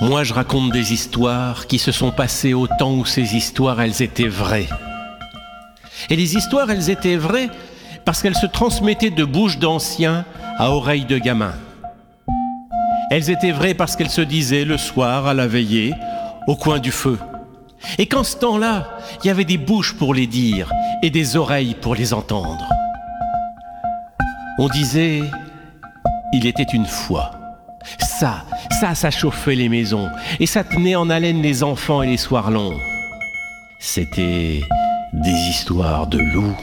Moi, je raconte des histoires qui se sont passées au temps où ces histoires, elles étaient vraies. Et les histoires, elles étaient vraies parce qu'elles se transmettaient de bouche d'anciens à oreilles de gamins. Elles étaient vraies parce qu'elles se disaient le soir à la veillée, au coin du feu. Et qu'en ce temps-là, il y avait des bouches pour les dire et des oreilles pour les entendre. On disait, il était une fois. Ça, ça, chauffait les maisons et ça tenait en haleine les enfants et les soirs longs. C'était des histoires de loups,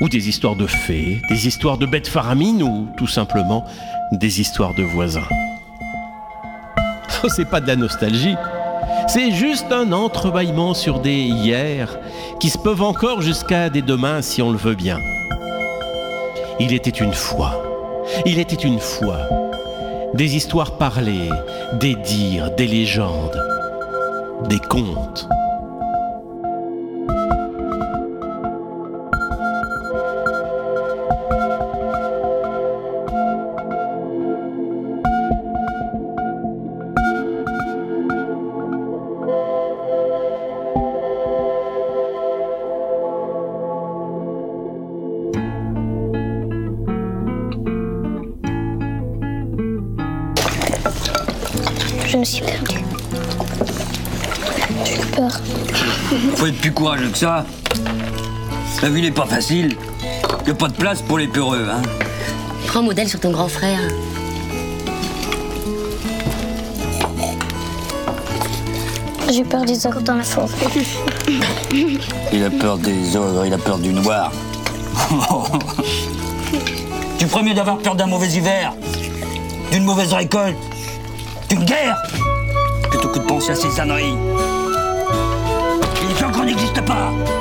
ou des histoires de fées, des histoires de bêtes faramines, ou tout simplement des histoires de voisins. Oh, c'est pas de la nostalgie, c'est juste un entrebâillement sur des hier qui se peuvent encore jusqu'à des demain si on le veut bien. Il était une fois, il était une fois, des histoires parlées, des dires, des légendes, des contes. Que ça. La vie n'est pas facile. Y a pas de place pour les peureux, hein. Prends modèle sur ton grand frère. J'ai peur des ogres dans la forêt. Il a peur des ogres, il a peur du noir. tu ferais mieux d'avoir peur d'un mauvais hiver, d'une mauvaise récolte, d'une guerre, plutôt que de penser à ces âneries. Les ogres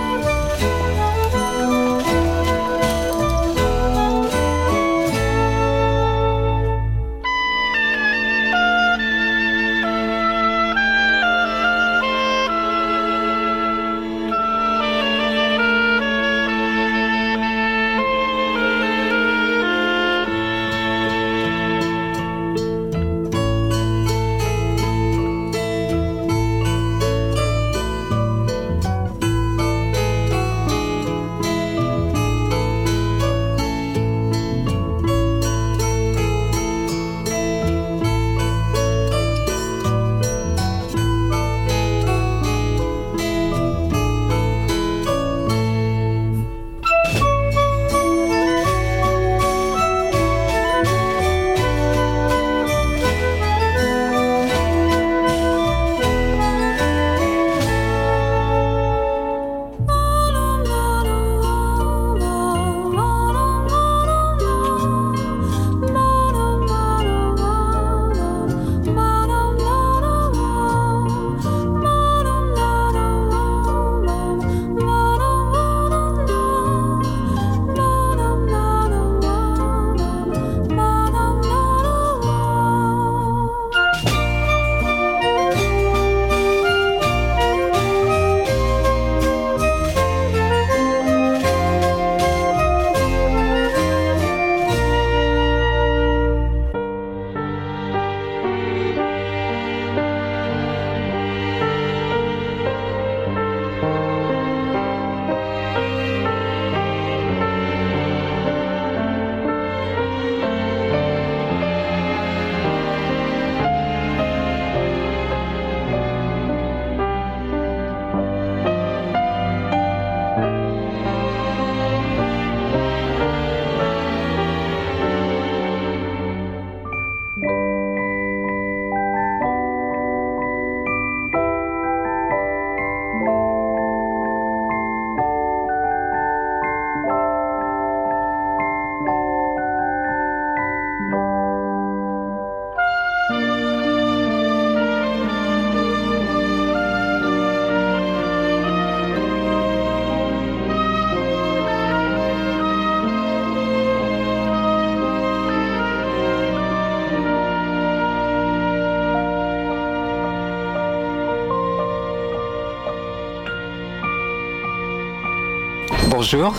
Bonjour,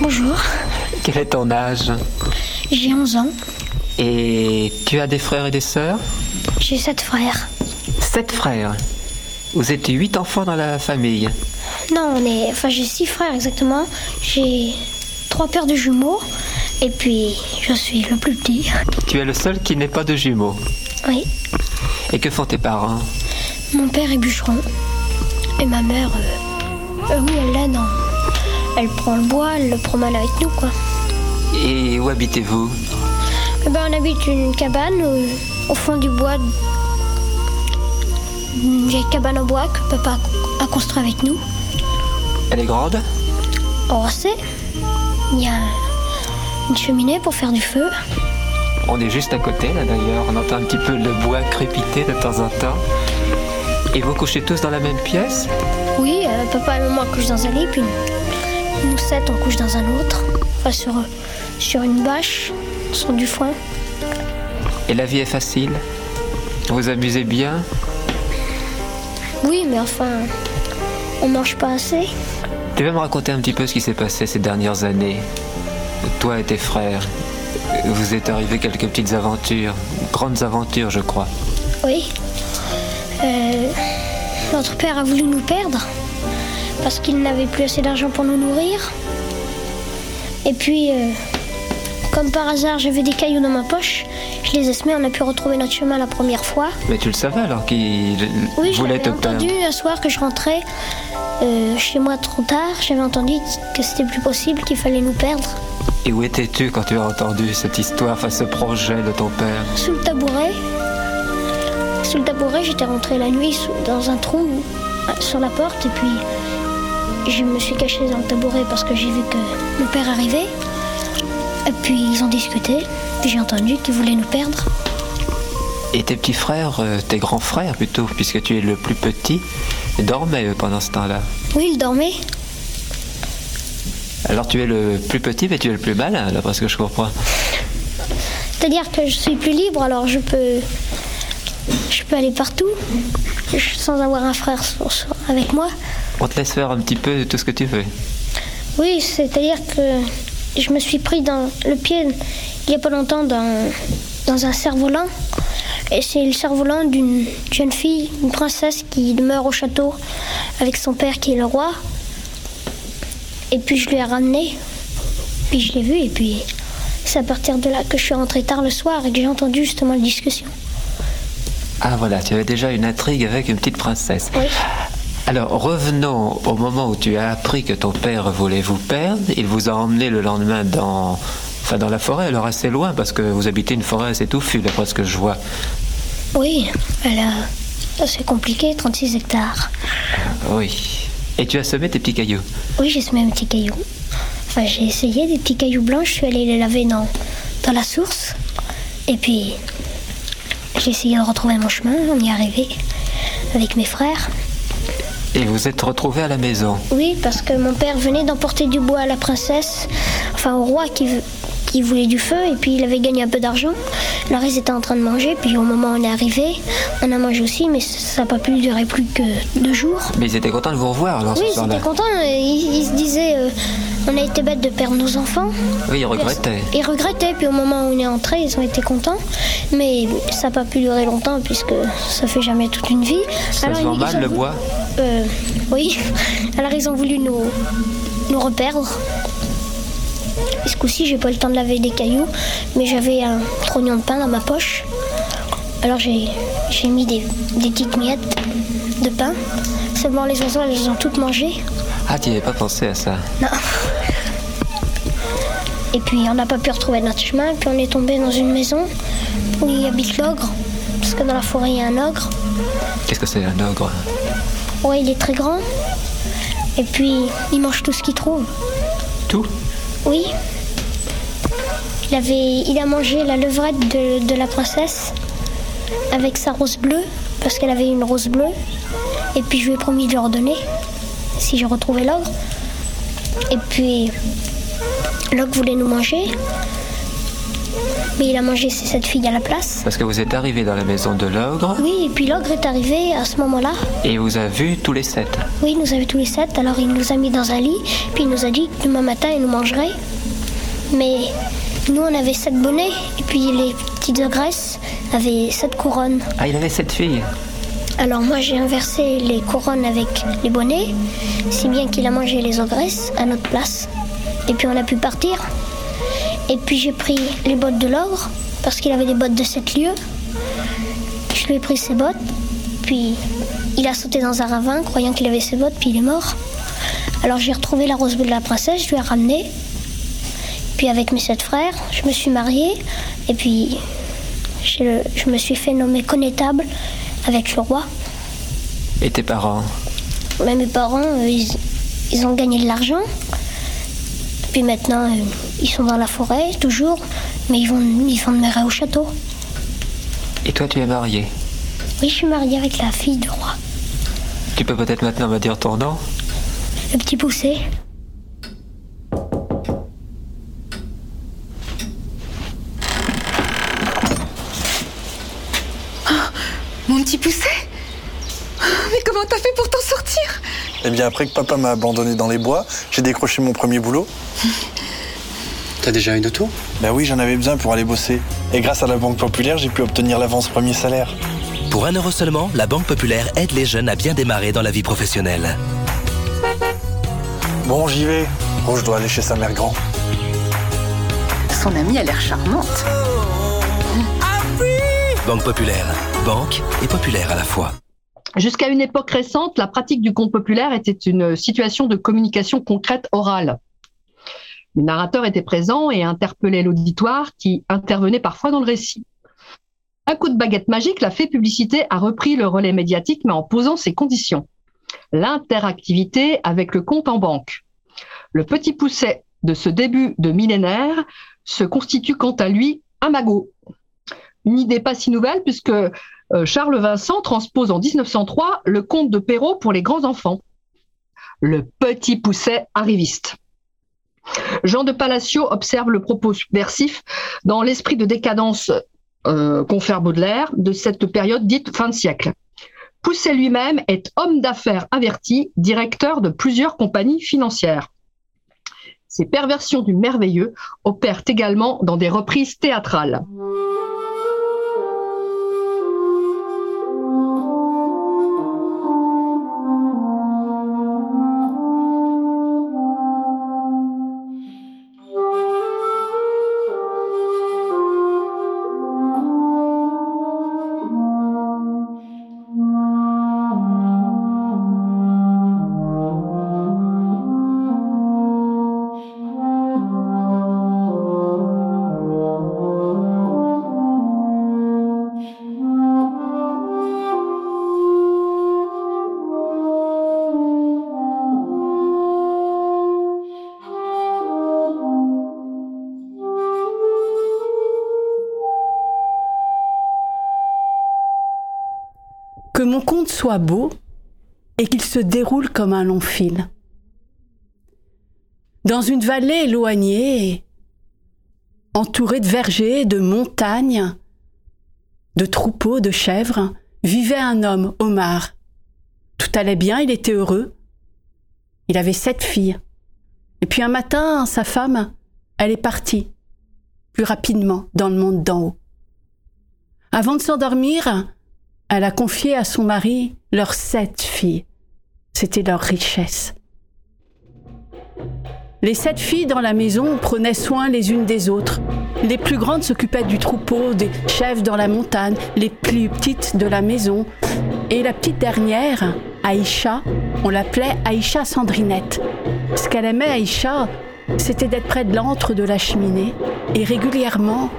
Bonjour, quel est ton âge j'ai 11 ans. Et tu as des frères et des sœurs J'ai 7 frères. Sept frères. Vous êtes huit enfants dans la famille. Non, on est. Enfin, j'ai six frères exactement. J'ai trois paires de jumeaux. Et puis, je suis le plus petit. Tu es le seul qui n'est pas de jumeaux. Oui. Et que font tes parents? Mon père est bûcheron. Et ma mère. euh, euh, oui, elle l'aide. en- Elle prend le bois, elle le promène avec nous, quoi. Et où habitez-vous? Eh ben, on habite une cabane euh, au fond du bois. Une vieille cabane en bois que papa a construit avec nous. Elle est grande? Au c'est. Il y a une cheminée pour faire du feu. On est juste à côté là d'ailleurs. On entend un petit peu le bois crépiter de temps en temps. Et vous couchez tous dans la même pièce? Oui, euh, papa et maman couchent dans un lit, puis nous sept, on couche dans un autre. Enfin, sur, sur une bâche, sur du foin. Et la vie est facile? Vous vous amusez bien? Oui, mais enfin, on mange pas assez. Tu veux me raconter un petit peu ce qui s'est passé ces dernières années? Toi et tes frères, vous êtes arrivés quelques petites aventures, grandes aventures je crois. Oui. Euh, notre père a voulu nous perdre parce qu'il n'avait plus assez d'argent pour nous nourrir. Et puis, euh, comme par hasard, j'avais des cailloux dans ma poche. Je les ai semés, on a pu retrouver notre chemin la première fois. Mais tu le savais alors qu'il Oui, je voulait te perdre entendu un soir que je rentrais euh, chez moi trop tard. J'avais entendu que c'était plus possible, qu'il fallait nous perdre. Et où étais-tu quand tu as entendu cette histoire, enfin ce projet de ton père? Sous le tabouret. Sous le tabouret, j'étais rentrée la nuit dans un trou euh, sur la porte et puis je me suis cachée dans le tabouret parce que j'ai vu que mon père arrivait. Et puis ils ont discuté. Puis j'ai entendu qu'ils voulaient nous perdre. Et tes petits frères, euh, tes grands frères plutôt, puisque tu es le plus petit, dormaient eux, pendant ce temps-là. Oui, ils dormaient. Alors tu es le plus petit, mais tu es le plus malin, d'après ce que je comprends. C'est-à-dire que je suis plus libre, alors je peux, je peux aller partout sans avoir un frère avec moi. On te laisse faire un petit peu tout ce que tu veux. Oui, c'est-à-dire que je me suis pris dans le pied il n'y a pas longtemps dans, dans un cerf-volant. Et c'est le cerf-volant d'une jeune fille, une princesse qui demeure au château avec son père qui est le roi. Et puis je lui ai ramené. Puis je l'ai vu et puis c'est à partir de là que je suis rentrée tard le soir et que j'ai entendu justement la discussion. Ah voilà, tu avais déjà une intrigue avec une petite princesse. Oui. Alors revenons au moment où tu as appris que ton père voulait vous perdre. Il vous a emmené le lendemain dans, enfin dans la forêt, alors assez loin, parce que vous habitez une forêt assez touffue, d'après ce que je vois. Oui, elle a... c'est compliqué, 36 hectares. Oui. Et tu as semé tes petits cailloux? Oui, j'ai semé un petit caillou. Enfin, j'ai essayé des petits cailloux blancs, je suis allée les laver dans, dans la source. Et puis, j'ai essayé de retrouver mon chemin, on y est arrivé avec mes frères. Et vous êtes retrouvés à la maison. Oui, parce que mon père venait d'emporter du bois à la princesse, enfin au roi qui, qui voulait du feu, et puis il avait gagné un peu d'argent. Alors ils étaient en train de manger, puis au moment où on est arrivé, on a mangé aussi, mais ça n'a pas pu durer plus que deux jours. Mais ils étaient contents de vous revoir alors Oui, ce ils soir-là. étaient contents, ils, ils se disaient, euh, on a été bêtes de perdre nos enfants. Oui, ils regrettaient. Ils regrettaient, puis au moment où on est entré, ils ont été contents. Mais ça n'a pas pu durer longtemps, puisque ça fait jamais toute une vie. Ça se vend ils- mal ils ont le voulu- bois euh, Oui. Alors ils ont voulu nous, nous reperdre. Et ce coup-ci, j'ai pas eu le temps de laver des cailloux, mais j'avais un trognon de pain dans ma poche. Alors j'ai j'ai mis des, des petites miettes de pain. Seulement les oiseaux, elles les ont toutes mangées. Ah, tu n'y avais pas pensé à ça. Non. Et puis on n'a pas pu retrouver notre chemin, puis on est tombé dans une maison où il habite l'ogre, parce que dans la forêt il y a un ogre. Qu'est-ce que c'est un ogre? Ouais, il est très grand. Et puis il mange tout ce qu'il trouve. Tout? Oui. Il avait, il a mangé la levrette de, de la princesse avec sa rose bleue, parce qu'elle avait une rose bleue. Et puis je lui ai promis de lui redonner si je retrouvais l'ogre. Et puis l'ogre voulait nous manger, mais il a mangé cette fille à la place. Parce que vous êtes arrivé dans la maison de l'ogre Oui, et puis l'ogre est arrivé à ce moment-là. et vous a vu tous les sept. Oui, il nous avait tous les sept, alors il nous a mis dans un lit, puis il nous a dit que demain matin il nous mangerait. Mais nous on avait sept bonnets, et puis les petites ogresses avaient sept couronnes. Ah, il avait sept filles Alors moi j'ai inversé les couronnes avec les bonnets, si bien qu'il a mangé les ogresses à notre place. Et puis on a pu partir. Et puis j'ai pris les bottes de l'ogre, parce qu'il avait des bottes de 7 lieues. Je lui ai pris ses bottes, puis il a sauté dans un ravin, croyant qu'il avait ses bottes, puis il est mort. Alors j'ai retrouvé la rose de la princesse, je lui ai ramené. Puis avec mes sept frères, je me suis mariée, et puis je me suis fait nommer connétable avec le roi. Et tes parents Mais mes parents, euh, ils, ils ont gagné de l'argent. Puis maintenant, euh, ils sont dans la forêt, toujours. Mais ils vont, ils vont demeurer au château. Et toi, tu es marié Oui, je suis mariée avec la fille du roi. Tu peux peut-être maintenant me dire ton nom Le petit poussé. Mais comment t'as fait pour t'en sortir? Eh bien, après que papa m'a abandonné dans les bois, j'ai décroché mon premier boulot. T'as déjà une auto? Ben oui, j'en avais besoin pour aller bosser. Et grâce à la Banque Populaire, j'ai pu obtenir l'avance premier salaire. Pour un euro seulement, la Banque Populaire aide les jeunes à bien démarrer dans la vie professionnelle. Bon, j'y vais. Oh, je dois aller chez sa mère grand. Son amie a l'air charmante. Banque Populaire, banque et populaire à la fois. Jusqu'à une époque récente, la pratique du conte populaire était une situation de communication concrète orale. Le narrateur était présent et interpellait l'auditoire qui intervenait parfois dans le récit. Un coup de baguette magique, la fée publicité a repris le relais médiatique, mais en posant ses conditions. L'interactivité avec le compte en banque. Le petit pousset de ce début de millénaire se constitue quant à lui un magot. Une idée pas si nouvelle puisque Charles Vincent transpose en 1903 le conte de Perrault pour les grands enfants. Le petit pousset arriviste. Jean de Palacio observe le propos subversif dans l'esprit de décadence euh, confère Baudelaire de cette période dite fin de siècle. Pousset lui-même est homme d'affaires averti, directeur de plusieurs compagnies financières. Ces perversions du merveilleux opèrent également dans des reprises théâtrales. Beau et qu'il se déroule comme un long fil. Dans une vallée éloignée, entourée de vergers, de montagnes, de troupeaux, de chèvres, vivait un homme, Omar. Tout allait bien, il était heureux. Il avait sept filles. Et puis un matin, sa femme, elle est partie, plus rapidement, dans le monde d'en haut. Avant de s'endormir, elle a confié à son mari leurs sept filles. C'était leur richesse. Les sept filles dans la maison prenaient soin les unes des autres. Les plus grandes s'occupaient du troupeau, des chèvres dans la montagne, les plus petites de la maison. Et la petite dernière, Aïcha, on l'appelait Aïcha Sandrinette. Ce qu'elle aimait, Aïcha, c'était d'être près de l'antre de la cheminée et régulièrement,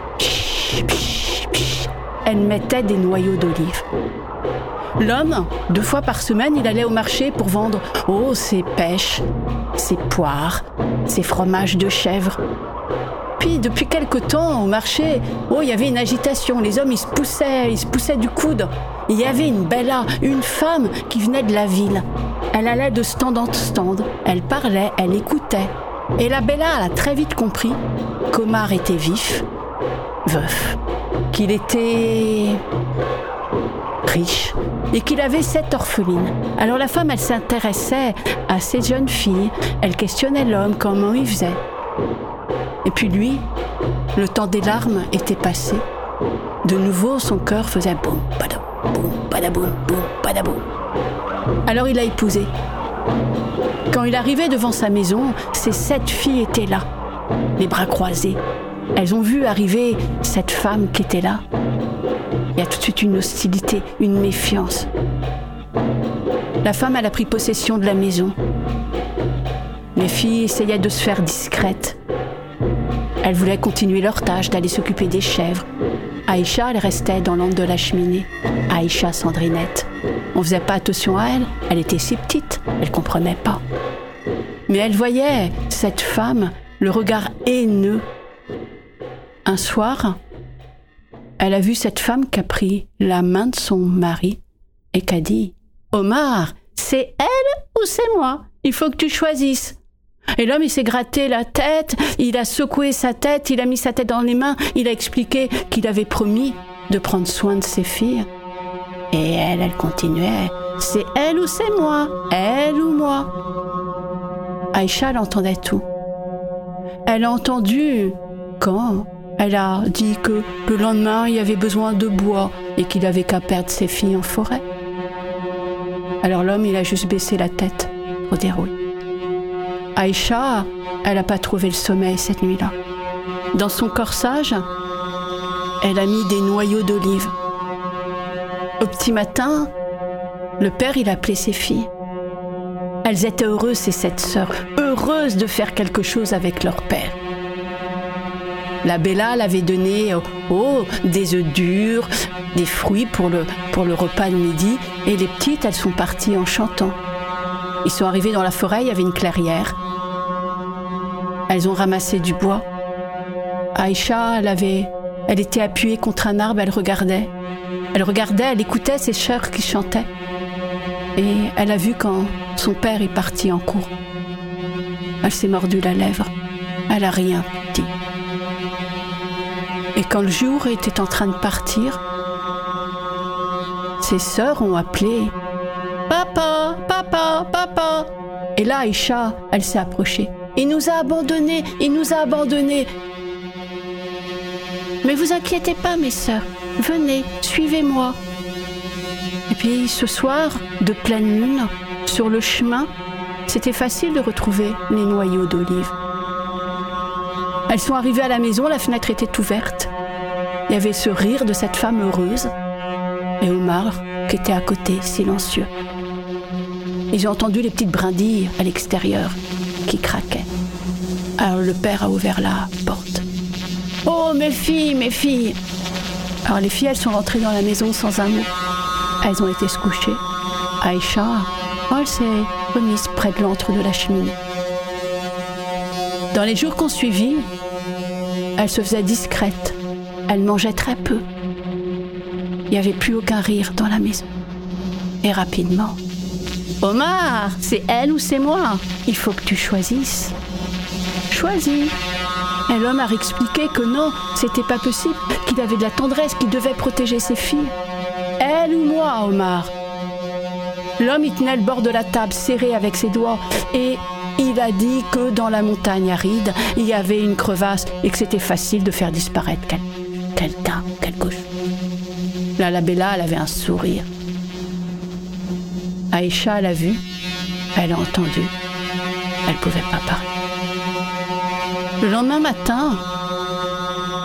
elle mettait des noyaux d'olive. L'homme, deux fois par semaine, il allait au marché pour vendre oh ses pêches, ses poires, ses fromages de chèvre. Puis depuis quelque temps au marché, oh il y avait une agitation, les hommes ils se poussaient, ils se poussaient du coude. Il y avait une bella, une femme qui venait de la ville. Elle allait de stand en stand, elle parlait, elle écoutait. Et la bella a très vite compris qu'Omar était vif, veuf, qu'il était riche et qu'il avait sept orphelines. Alors la femme, elle s'intéressait à ces jeunes filles, elle questionnait l'homme, comment il faisait. Et puis lui, le temps des larmes était passé. De nouveau, son cœur faisait boum, badam, boum, badaboum, boum, badaboum. Alors il a épousé. Quand il arrivait devant sa maison, ses sept filles étaient là, les bras croisés. Elles ont vu arriver cette femme qui était là. Il y a tout de suite une hostilité, une méfiance. La femme, elle a pris possession de la maison. Les filles essayaient de se faire discrètes. Elles voulaient continuer leur tâche d'aller s'occuper des chèvres. Aïcha, elle restait dans l'angle de la cheminée. Aïcha Sandrinette. On faisait pas attention à elle, elle était si petite, elle comprenait pas. Mais elle voyait cette femme, le regard haineux. Un soir, elle a vu cette femme qui a pris la main de son mari et qui a dit Omar, c'est elle ou c'est moi? Il faut que tu choisisses. Et l'homme, il s'est gratté la tête, il a secoué sa tête, il a mis sa tête dans les mains, il a expliqué qu'il avait promis de prendre soin de ses filles. Et elle, elle continuait. C'est elle ou c'est moi? Elle ou moi? Aïcha, elle entendait tout. Elle a entendu quand elle a dit que le lendemain, il avait besoin de bois et qu'il avait qu'à perdre ses filles en forêt. Alors l'homme, il a juste baissé la tête pour dire. Aïcha, elle n'a pas trouvé le sommeil cette nuit-là. Dans son corsage, elle a mis des noyaux d'olive. Au petit matin, le père, il a appelé ses filles. Elles étaient heureuses, ces sept sœurs, heureuses de faire quelque chose avec leur père. La Bella l'avait donné oh, des œufs durs, des fruits pour le, repas de midi, et les petites, elles sont parties en chantant. Ils sont arrivés dans la forêt, il y avait une clairière. Elles ont ramassé du bois. Aïcha, elle elle était appuyée contre un arbre, elle regardait. Elle regardait, elle écoutait ses chœurs qui chantaient. Et elle a vu quand son père est parti en cours. Elle s'est mordue la lèvre. Elle a rien dit. Et quand le jour était en train de partir, ses sœurs ont appelé Papa, papa, papa. Et là, Aïcha, elle s'est approchée. Il nous a abandonnés, il nous a abandonnés. Mais vous inquiétez pas, mes sœurs. Venez, suivez-moi. Et puis ce soir, de pleine lune, sur le chemin, c'était facile de retrouver les noyaux d'olive. Elles sont arrivées à la maison, la fenêtre était ouverte. Il y avait ce rire de cette femme heureuse et Omar qui était à côté, silencieux. Ils ont entendu les petites brindilles à l'extérieur qui craquaient. Alors le père a ouvert la porte. Oh mes filles, mes filles Alors les filles, elles sont rentrées dans la maison sans un mot. Elles ont été se coucher. Aïcha, elle s'est remise près de l'antre de la cheminée. Dans les jours qu'on suivit, elle se faisait discrète. Elle mangeait très peu. Il n'y avait plus aucun rire dans la maison. Et rapidement, Omar, c'est elle ou c'est moi? Il faut que tu choisisses. Choisis. Et l'homme a expliqué que non, c'était pas possible, qu'il avait de la tendresse, qu'il devait protéger ses filles. Elle ou moi, Omar L'homme, il tenait le bord de la table serré avec ses doigts et il a dit que dans la montagne aride, il y avait une crevasse et que c'était facile de faire disparaître quelqu'un, quelque chose. La Bella, elle avait un sourire. Aïcha l'a vu, elle a entendu, elle pouvait pas parler. Le lendemain matin,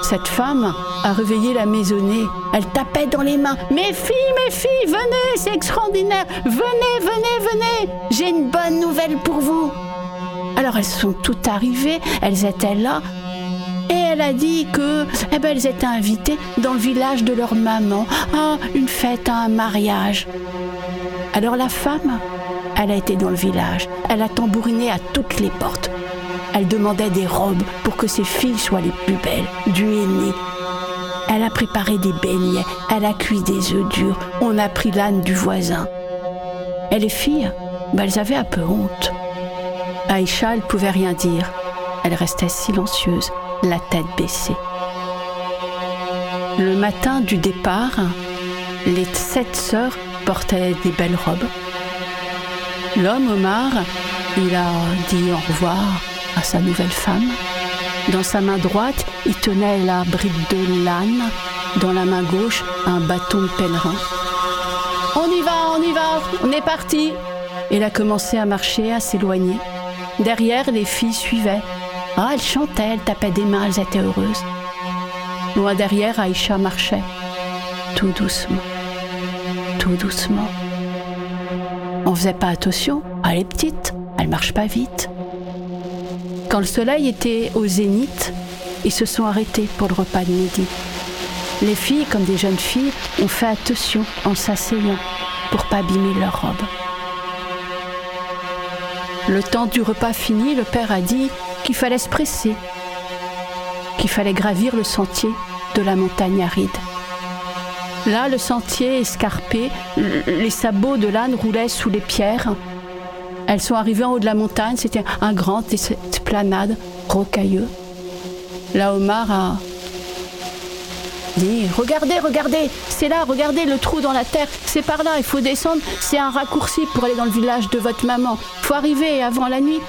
cette femme a réveillé la maisonnée. Elle tapait dans les mains. Mes filles, mes filles, venez, c'est extraordinaire. Venez, venez, venez. J'ai une bonne nouvelle pour vous. Alors elles sont toutes arrivées, elles étaient là. Et elle a dit que, eh ben, elles étaient invitées dans le village de leur maman à une fête, à un mariage. Alors la femme, elle a été dans le village. Elle a tambouriné à toutes les portes. Elle demandait des robes pour que ses filles soient les plus belles, du henné. Elle a préparé des beignets, elle a cuit des œufs durs, on a pris l'âne du voisin. Et les filles, ben, elles avaient un peu honte. Aïcha, elle pouvait rien dire. Elle restait silencieuse, la tête baissée. Le matin du départ, les sept sœurs portaient des belles robes. L'homme Omar, il a dit au revoir à sa nouvelle femme. Dans sa main droite, il tenait la bride de l'âne, dans la main gauche, un bâton de pèlerin. on est parti. Elle a commencé à marcher, à s'éloigner. Derrière, les filles suivaient. Ah, elles chantaient, elles tapaient des mains, elles étaient heureuses. Loin derrière, Aïcha marchait, tout doucement, tout doucement. On faisait pas attention, elle est petite, elle marche pas vite. Quand le soleil était au zénith, ils se sont arrêtés pour le repas de midi. Les filles, comme des jeunes filles, ont fait attention en s'asseyant pour pas abîmer leur robe. Le temps du repas fini, le père a dit qu'il fallait se presser, qu'il fallait gravir le sentier de la montagne aride. Là, le sentier escarpé, les sabots de l'âne roulaient sous les pierres. Elles sont arrivées en haut de la montagne, c'était un grand esplanade rocailleux. Là, Omar a dit Regardez, regardez, c'est là, regardez le trou dans la terre, c'est par là, il faut descendre, c'est un raccourci pour aller dans le village de votre maman. Il faut arriver avant la nuit.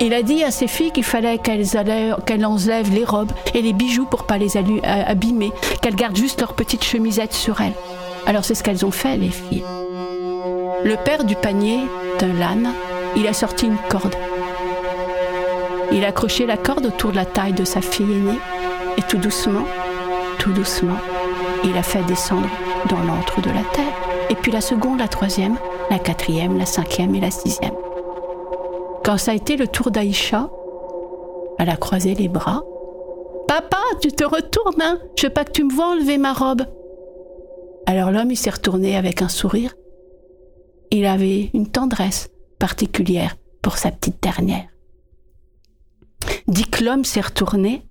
Il a dit à ses filles qu'il fallait qu'elles enlèvent les robes et les bijoux pour pas les abîmer, qu'elles gardent juste leurs petites chemisettes sur elles. Alors c'est ce qu'elles ont fait, les filles. Le père du panier d'un l'âne, il a sorti une corde. Il a accroché la corde autour de la taille de sa fille aînée et tout doucement, tout doucement, il a fait descendre dans l'antre de la terre. Et puis la seconde, la troisième, la quatrième, la cinquième et la sixième. Quand ça a été le tour d'Aïcha, elle a croisé les bras. Papa, tu te retournes, hein Je veux pas que tu me vois enlever ma robe. Alors l'homme, il s'est retourné avec un sourire. Il avait une tendresse particulière pour sa petite dernière. Dit que l'homme s'est retourné,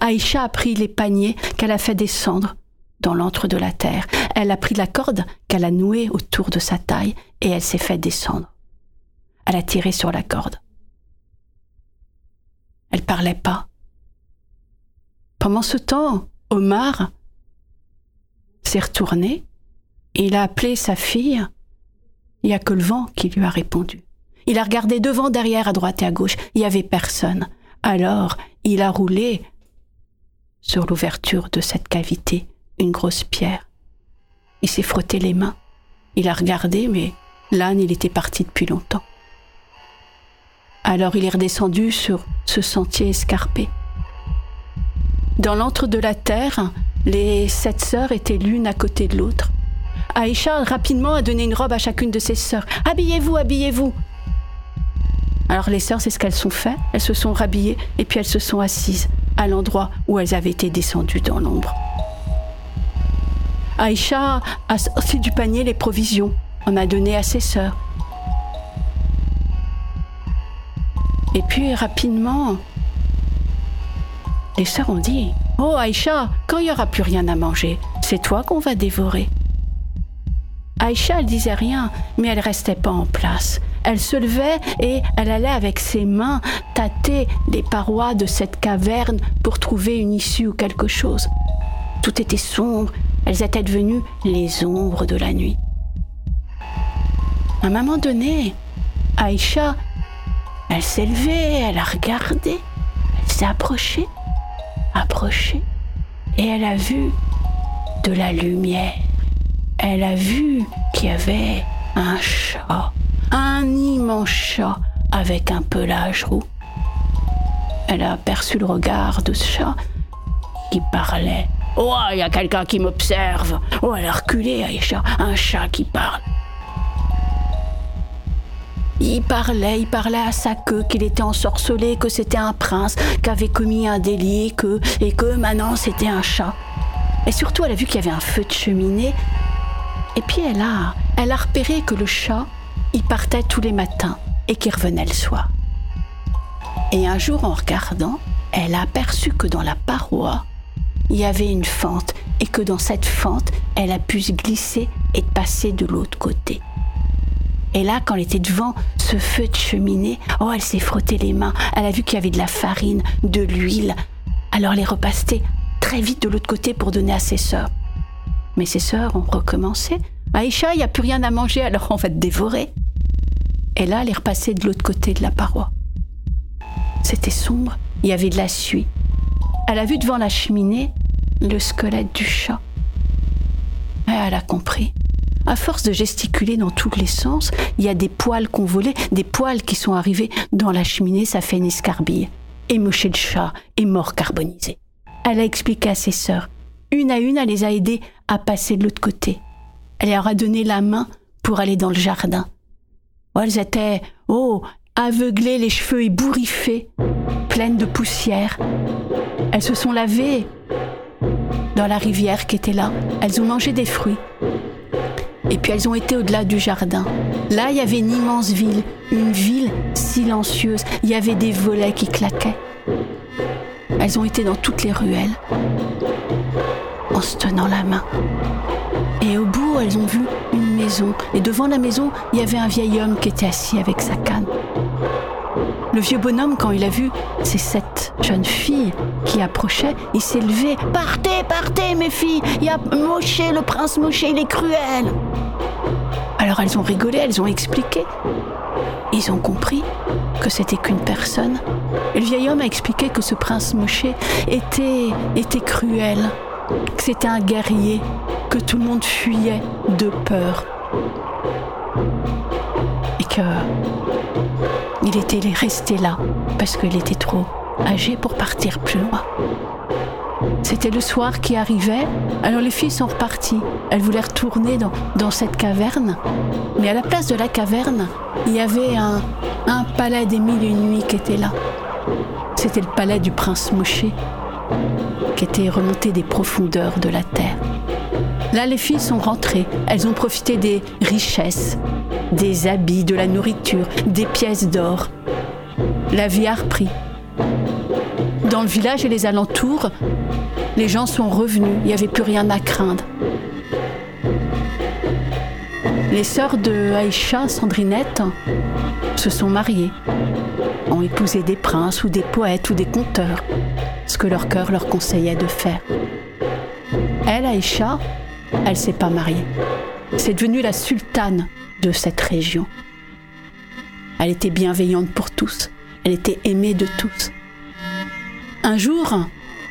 Aïcha a pris les paniers qu'elle a fait descendre dans l'antre de la terre. Elle a pris la corde qu'elle a nouée autour de sa taille et elle s'est fait descendre. Elle a tiré sur la corde. Elle parlait pas. Pendant ce temps, Omar s'est retourné et il a appelé sa fille. Il n'y a que le vent qui lui a répondu. Il a regardé devant, derrière, à droite et à gauche. Il n'y avait personne. Alors, il a roulé sur l'ouverture de cette cavité une grosse pierre. Il s'est frotté les mains. Il a regardé, mais l'âne, il était parti depuis longtemps. Alors il est redescendu sur ce sentier escarpé. Dans l'antre de la terre, les sept sœurs étaient l'une à côté de l'autre. Aïcha rapidement a donné une robe à chacune de ses sœurs. Habillez-vous, habillez-vous. Alors les sœurs, c'est ce qu'elles sont fait. Elles se sont rhabillées et puis elles se sont assises à l'endroit où elles avaient été descendues dans l'ombre. Aïcha a sorti du panier les provisions, en a donné à ses sœurs. Et puis rapidement, les sœurs ont dit Oh Aïcha, quand il n'y aura plus rien à manger, c'est toi qu'on va dévorer. Aïcha, elle disait rien, mais elle restait pas en place. Elle se levait et elle allait avec ses mains tâter les parois de cette caverne pour trouver une issue ou quelque chose. Tout était sombre, elles étaient devenues les ombres de la nuit. À un moment donné, Aïcha elle s'est levée, elle a regardé, elle s'est approchée, approchée, et elle a vu de la lumière. Elle a vu qu'il y avait un chat, un immense chat avec un pelage roux. Elle a aperçu le regard de ce chat qui parlait. Oh, il y a quelqu'un qui m'observe. Oh, elle a reculé, Aïcha, un chat qui parle. Il parlait, il parlait à sa queue qu'il était ensorcelé, que c'était un prince, qu'avait commis un délit, que, et que maintenant c'était un chat. Et surtout, elle a vu qu'il y avait un feu de cheminée. Et puis elle a, elle a repéré que le chat, il partait tous les matins et qu'il revenait le soir. Et un jour, en regardant, elle a aperçu que dans la paroi, il y avait une fente et que dans cette fente, elle a pu se glisser et passer de l'autre côté. Et là, quand elle était devant ce feu de cheminée, oh, elle s'est frotté les mains. Elle a vu qu'il y avait de la farine, de l'huile. Alors elle est repassée très vite de l'autre côté pour donner à ses sœurs. Mais ses sœurs ont recommencé. Aïcha, il n'y a plus rien à manger, alors on va te dévorer. Et là, elle est de l'autre côté de la paroi. C'était sombre, il y avait de la suie. Elle a vu devant la cheminée le squelette du chat. Elle a compris. à force de gesticuler dans tous les sens, il y a des poils qu'on volait, des poils qui sont arrivés dans la cheminée, ça fait une escarbille. Et le chat est mort carbonisé. Elle a expliqué à ses sœurs. Une à une, elle les a aidées à passer de l'autre côté. Elle leur a donné la main pour aller dans le jardin. Elles étaient, oh, aveuglées, les cheveux ébouriffés, pleines de poussière. Elles se sont lavées dans la rivière qui était là. Elles ont mangé des fruits. Et puis elles ont été au-delà du jardin. Là, il y avait une immense ville, une ville silencieuse. Il y avait des volets qui claquaient. Elles ont été dans toutes les ruelles, en se tenant la main. Et au bout, elles ont vu une maison. Et devant la maison, il y avait un vieil homme qui était assis avec sa canne. Le vieux bonhomme, quand il a vu ces sept jeunes filles qui approchaient, il s'est levé. Partez, partez, mes filles Il y a Moshe, le prince Moshe, il est cruel Alors elles ont rigolé, elles ont expliqué. Ils ont compris que c'était qu'une personne. Et le vieil homme a expliqué que ce prince Moshe était, était cruel, c'était un guerrier, que tout le monde fuyait de peur. Et que il était resté là parce qu'il était trop âgé pour partir plus loin. C'était le soir qui arrivait, alors les filles sont reparties. Elles voulaient retourner dans, cette caverne, mais à la place de la caverne, il y avait un, palais des mille et nuits qui était là. C'était le palais du prince Moshe, qui était remonté des profondeurs de la terre. Là, les filles sont rentrées. Elles ont profité des richesses, des habits, de la nourriture, des pièces d'or. La vie a repris. Dans le village et les alentours, les gens sont revenus. Il n'y avait plus rien à craindre. Les sœurs de Aïcha, Sandrinette, se sont mariées, ont épousé des princes ou des poètes ou des conteurs, ce que leur cœur leur conseillait de faire. Elle, Aïcha, elle s'est pas mariée. C'est devenue la sultane de cette région. Elle était bienveillante pour tous. Elle était aimée de tous. Un jour,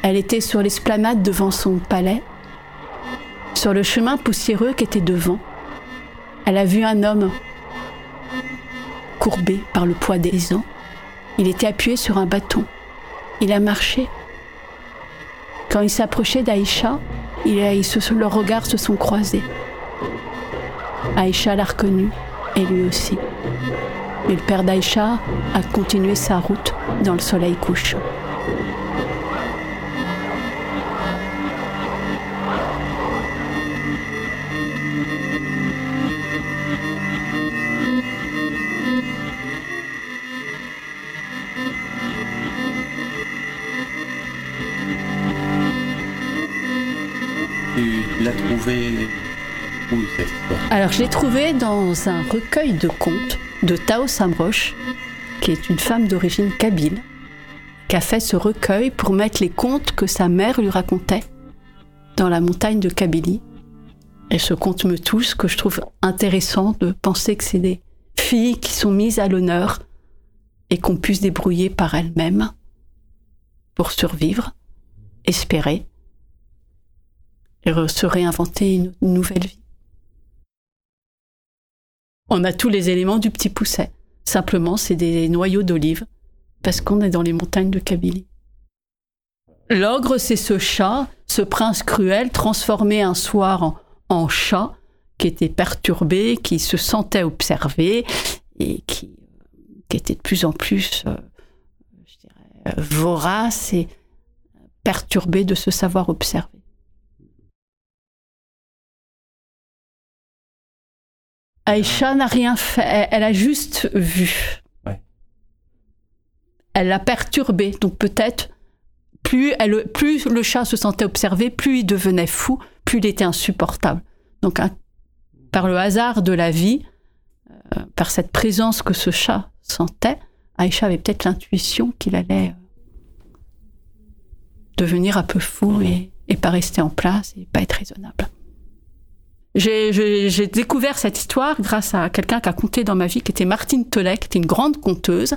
elle était sur l'esplanade devant son palais, sur le chemin poussiéreux qui était devant. Elle a vu un homme courbé par le poids des ans. Il était appuyé sur un bâton. Il a marché. Quand il s'approchait d'Aïcha, il a, leurs regards se sont croisés. Aïcha l'a reconnu, et lui aussi. Mais le père d'Aïcha a continué sa route dans le soleil couchant. Alors je l'ai trouvé dans un recueil de contes de Tao Samroche, qui est une femme d'origine kabyle, qui a fait ce recueil pour mettre les contes que sa mère lui racontait dans la montagne de Kabylie. Et ce conte me touche, que je trouve intéressant de penser que c'est des filles qui sont mises à l'honneur et qu'on puisse débrouiller par elles-mêmes pour survivre, espérer et se réinventer une nouvelle vie. On a tous les éléments du petit pousset. Simplement, c'est des noyaux d'olive, parce qu'on est dans les montagnes de Kabylie. L'ogre, c'est ce chat, ce prince cruel, transformé un soir en, chat, qui était perturbé, qui se sentait observé, et qui, était de plus en plus, euh, vorace et perturbé de se savoir observer. Aïcha n'a rien fait, elle a juste vu. Elle l'a perturbé, donc peut-être plus, elle, plus le chat se sentait observé, plus il devenait fou, plus il était insupportable. Donc par le hasard de la vie, euh, par cette présence que ce chat sentait, Aïcha avait peut-être l'intuition qu'il allait euh, devenir un peu fou et, et pas rester en place et pas être raisonnable. J'ai découvert cette histoire grâce à quelqu'un qui a compté dans ma vie, qui était Martine Tollet, qui était une grande conteuse,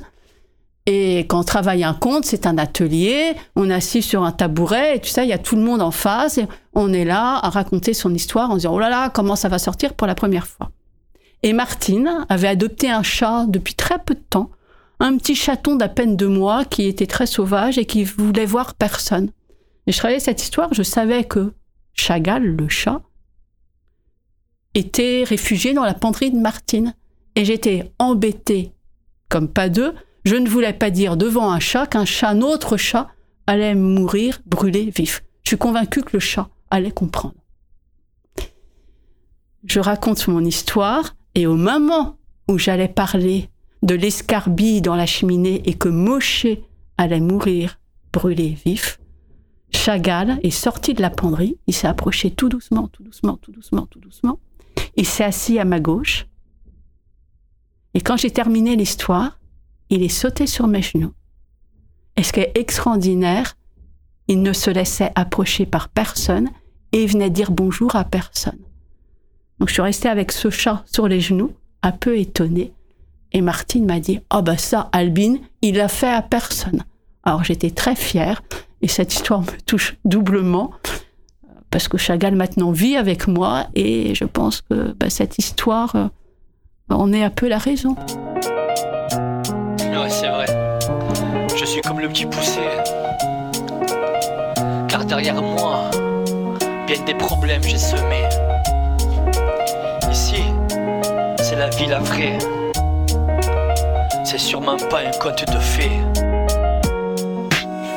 Et quand on travaille un conte, c'est un atelier, on est assis sur un tabouret, et tu sais, il y a tout le monde en face, et on est là à raconter son histoire en disant, oh là là, comment ça va sortir pour la première fois. Et Martine avait adopté un chat depuis très peu de temps, un petit chaton d'à peine deux mois qui était très sauvage et qui voulait voir personne. Et je travaillais cette histoire, je savais que Chagall, le chat, était réfugié dans la penderie de Martine. Et j'étais embêtée, comme pas deux, je ne voulais pas dire devant un chat qu'un chat, un autre chat, allait mourir brûlé vif. Je suis convaincue que le chat allait comprendre. Je raconte mon histoire et au moment où j'allais parler de l'escarbille dans la cheminée et que Moshe allait mourir brûlé vif, Chagall est sorti de la penderie, il s'est approché tout doucement, tout doucement, tout doucement, tout doucement, il s'est assis à ma gauche, et quand j'ai terminé l'histoire, il est sauté sur mes genoux. Et ce qui est extraordinaire, il ne se laissait approcher par personne et il venait dire bonjour à personne. Donc je suis restée avec ce chat sur les genoux, un peu étonnée. Et Martine m'a dit, oh bah ça, Albine, il l'a fait à personne. Alors j'étais très fière et cette histoire me touche doublement parce que Chagall maintenant vit avec moi et je pense que bah, cette histoire euh, en est un peu la raison. Ouais, c'est vrai. Je suis comme le petit poussé. Car derrière moi, bien des problèmes j'ai semé. Ici, c'est la ville à vrai. C'est sûrement pas un conte de fées.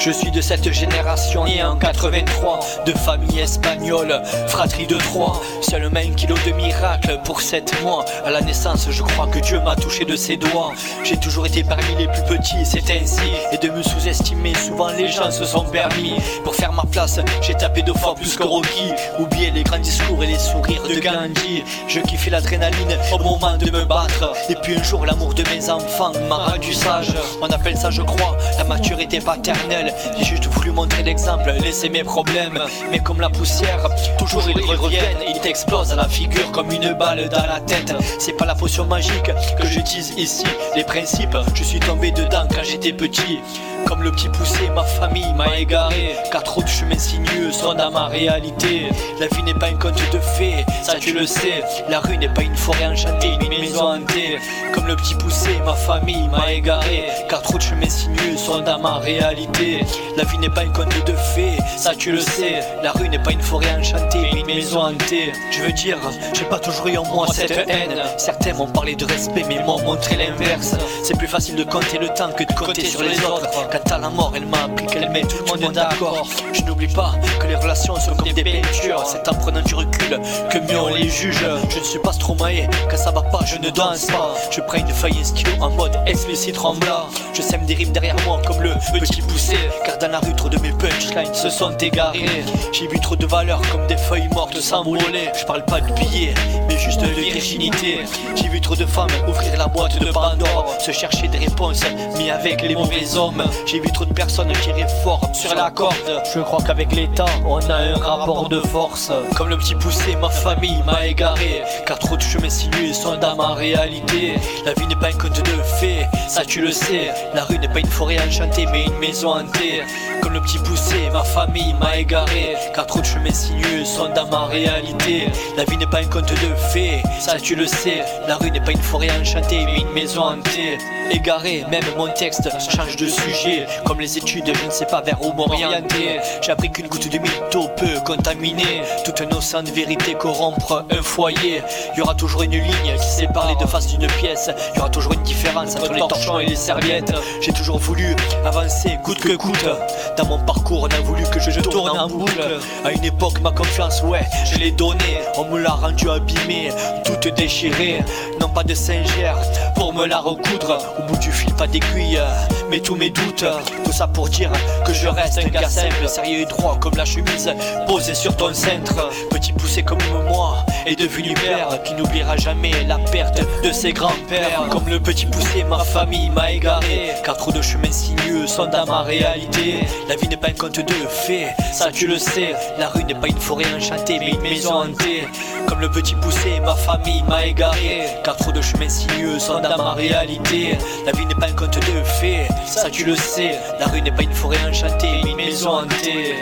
Je suis de cette génération née en 83 De famille espagnole, fratrie de trois. Seulement un kilo de miracle pour sept mois. À la naissance je crois que Dieu m'a touché de ses doigts. J'ai toujours été parmi les plus petits, c'est ainsi. Et de me sous-estimer, souvent les gens se sont permis. Pour faire ma place, j'ai tapé deux fois plus que Rocky. Oublier les grands discours et les sourires de Gandhi. Je kiffais l'adrénaline au moment de me battre. Et puis un jour l'amour de mes enfants m'a rendu sage. On appelle ça je crois la maturité paternelle j'ai juste voulu montrer l'exemple, laisser mes problèmes. Mais comme la poussière, toujours ils reviennent. Ils t'explosent à la figure comme une balle dans la tête. C'est pas la potion magique que j'utilise ici. Les principes, je suis tombé dedans quand j'étais petit. Comme le petit poussé, ma famille m'a égaré. Car trop de chemins sinueux sont dans ma réalité. La vie n'est pas un conte de fées, ça tu le sais. La rue n'est pas une forêt enchantée, une maison hantée. Comme le petit poussé, ma famille m'a égaré. Car trop de chemins sinueux sont dans ma réalité. La vie n'est pas un conte de fées, ça tu le sais. La rue n'est pas une forêt enchantée, une maison hantée. Je veux dire, j'ai pas toujours eu en moi cette haine. Certains m'ont parlé de respect, mais m'ont montré l'inverse. C'est plus facile de compter le temps que de compter sur les autres. Quant à la mort, elle m'a appris qu'elle met tout le monde d'accord. Je n'oublie pas que les relations sont comme des peintures. C'est en prenant du recul que mieux on les juge. Je ne suis pas stromaé, quand ça va pas, je ne danse pas. Je prends une feuille et stylo en mode explicite tremblant. Je sème des rimes derrière moi comme le petit poussé. Car dans la rue, trop de mes punchlines se sont égarés. J'ai vu trop de valeurs comme des feuilles mortes s'envoler. Je parle pas de billets, mais juste de virginité. J'ai vu trop de femmes ouvrir la boîte de Pandore, se chercher des réponses, mais avec les mauvais hommes. J'ai vu trop de personnes tirer fort sur la corde. Je crois qu'avec l'État, on a un rapport de force. Comme le petit poussé, ma famille m'a égaré. Car trop de chemins sinueux sont dans ma réalité. La vie n'est pas un conte de fées, ça tu le sais. La rue n'est pas une forêt enchantée, mais une maison. Comme le petit poussé, ma famille m'a égaré. Car trop de chemins sinueux sont dans ma réalité. La vie n'est pas un conte de fées, ça tu le sais. La rue n'est pas une forêt enchantée, mais une maison hantée. Égaré, même mon texte change de sujet. Comme les études, je ne sais pas vers où m'orienter. J'ai appris qu'une goutte de mytho peut contaminer tout un océan de vérité, corrompre un foyer. Il y aura toujours une ligne qui sépare les deux faces d'une pièce. Il y aura toujours une différence entre les torchons et les serviettes. J'ai toujours voulu avancer coûte que coûte. Dans mon parcours, on a voulu que je, tourne en boucle. À une époque, ma confiance, ouais, je l'ai donnée. On me l'a rendu abîmée, toute déchirée. Non pas de singère pour me la recoudre. Au bout du fil, pas d'aiguille, mais tous mes doutes. Tout ça pour dire que je reste un gars simple, sérieux et droit comme la chemise posée sur ton centre. Petit poussé comme moi est devenu père qui n'oubliera jamais la perte de ses grands-pères. Comme le petit poussé, ma famille m'a égaré. Car trop de chemins sinueux sont dans ma réalité. La vie n'est pas un conte de fées, ça tu le sais. La rue n'est pas une forêt enchantée, mais une maison hantée. Comme le petit poussé, ma famille m'a égaré. Car trop de chemins sinueux sont dans ma réalité. La vie n'est pas un conte de fées, ça tu le sais. La rue n'est pas une forêt enchantée, une maison hantée.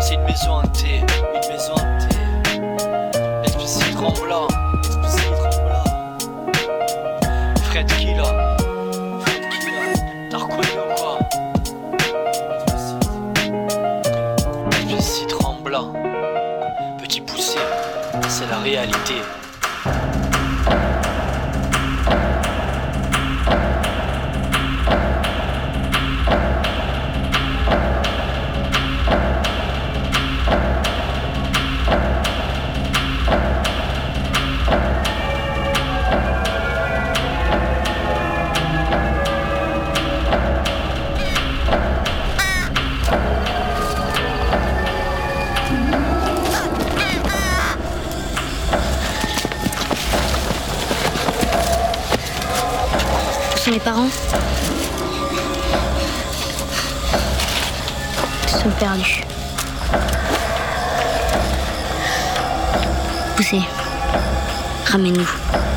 C'est une maison hantée, une maison hantée. Explicite tremblant, explicite tremblant. Fred Killa, Fred Killa, t'as reconnu ou quoi? Explicite tremblant, petit poussé, c'est la réalité. Les parents Ils sont perdus. Poussez. Ramène-nous.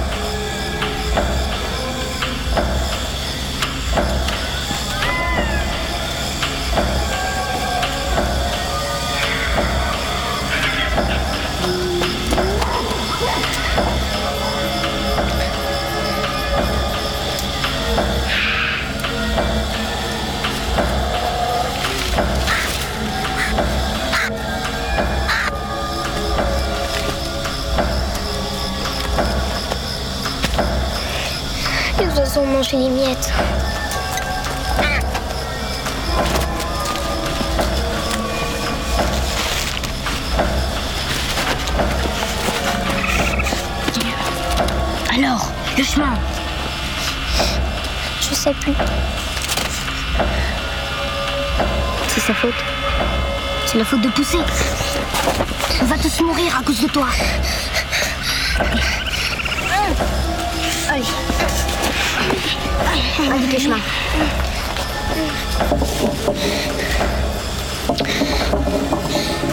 Les miettes. Alors, le chemin Je sais plus. C'est sa faute. C'est la faute de pousser. On va tous mourir à cause de toi. Allez. Indique le chemin. C'était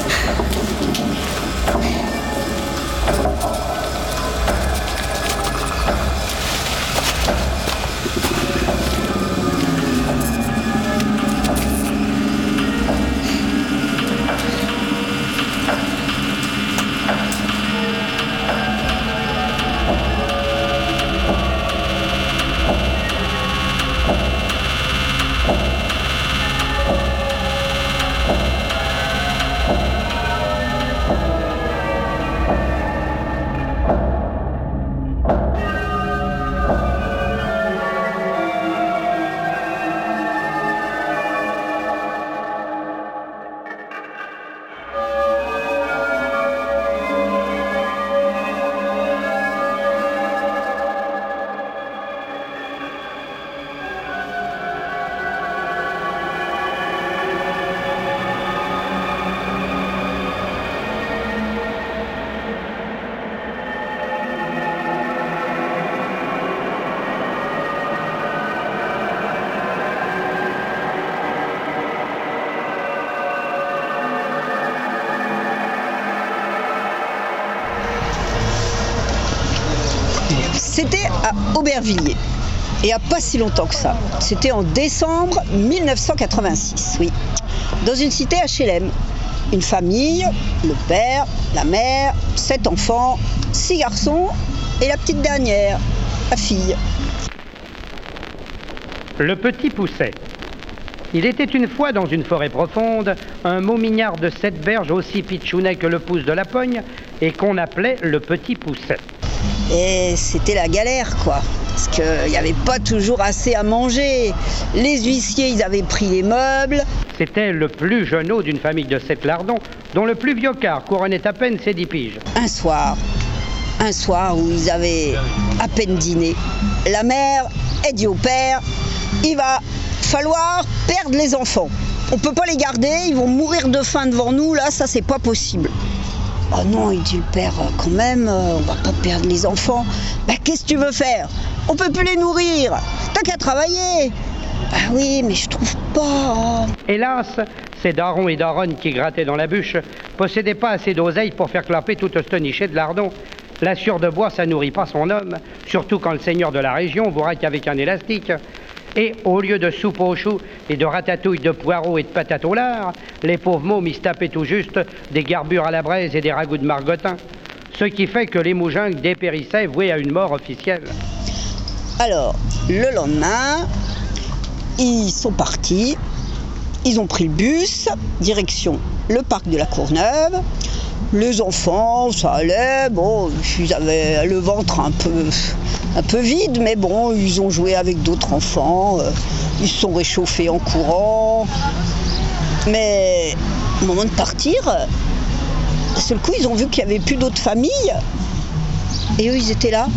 à Aubervilliers. Et à pas si longtemps que ça. C'était en décembre 1986, oui. Dans une cité HLM. Une famille, le père, la mère, sept enfants, six garçons et la petite dernière, la fille. Le petit pousset. Il était une fois dans une forêt profonde un momignard de sept berges aussi pitchounet que le pouce de la pogne et qu'on appelait le petit pousset. Et c'était la galère, quoi. Parce qu'il n'y avait pas toujours assez à manger. Les huissiers, ils avaient pris les meubles. C'était le plus jeuneau d'une famille de sept lardons, dont le plus vieux quart couronnait à peine ses dix piges. Un soir, un soir où ils avaient à peine dîné, la mère a dit au père il va falloir perdre les enfants. On peut pas les garder, ils vont mourir de faim devant nous, là, ça c'est pas possible. Oh non, il dit le père, euh, quand même, euh, on va pas perdre les enfants. Bah qu'est-ce que tu veux faire? On peut plus les nourrir. T'as qu'à travailler. Bah oui, mais je trouve pas. Hélas, ces darons et daronnes qui grattaient dans la bûche possédaient pas assez d'oseille pour faire clapper toute cette nichée de lardons. La sûre de bois, ça nourrit pas son homme, surtout quand le seigneur de la région vous raque avec un élastique. Et au lieu de soupe aux choux et de ratatouille de poireaux et de patates au lard, les pauvres mômes se tapaient tout juste des garbures à la braise et des ragoûts de margotin. Ce qui fait que les moujins dépérissaient voués à une mort officielle. Alors, le lendemain, ils sont partis. Ils ont pris le bus, direction le parc de la Courneuve. Les enfants, ça allait. Bon, ils avaient le ventre un peu, un peu vide, mais bon, ils ont joué avec d'autres enfants. euh, Ils se sont réchauffés en courant. Mais au moment de partir, d'un seul coup, ils ont vu qu'il n'y avait plus d'autres familles. Et eux, ils étaient là,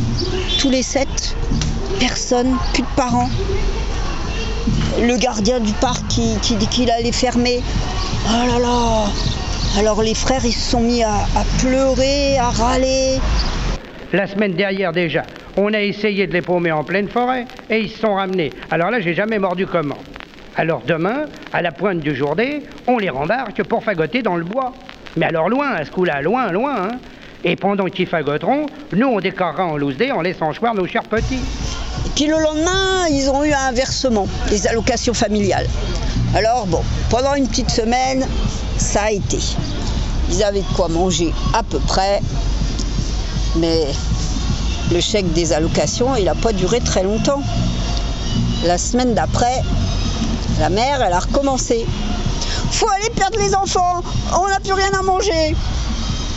tous les sept. Personne, plus de parents. Le gardien du parc qui, qui dit qu'il allait fermer. Oh là là Alors les frères, ils se sont mis à, à pleurer, à râler. La semaine dernière déjà, on a essayé de les paumer en pleine forêt et ils se sont ramenés. Alors là, j'ai jamais mordu comment. Alors demain, à la pointe du jour D, on les rembarque pour fagoter dans le bois. Mais alors loin, à ce coup-là, loin, loin. hein. Et pendant qu'ils fagoteront, nous on décorera en loose en laissant choir nos chers petits. Et puis le lendemain, ils ont eu un versement, des allocations familiales. Alors bon, pendant une petite semaine, ça a été. Ils avaient de quoi manger à peu près, mais le chèque des allocations, il n'a pas duré très longtemps. La semaine d'après, la mère, elle a recommencé. Faut aller perdre les enfants, on n'a plus rien à manger.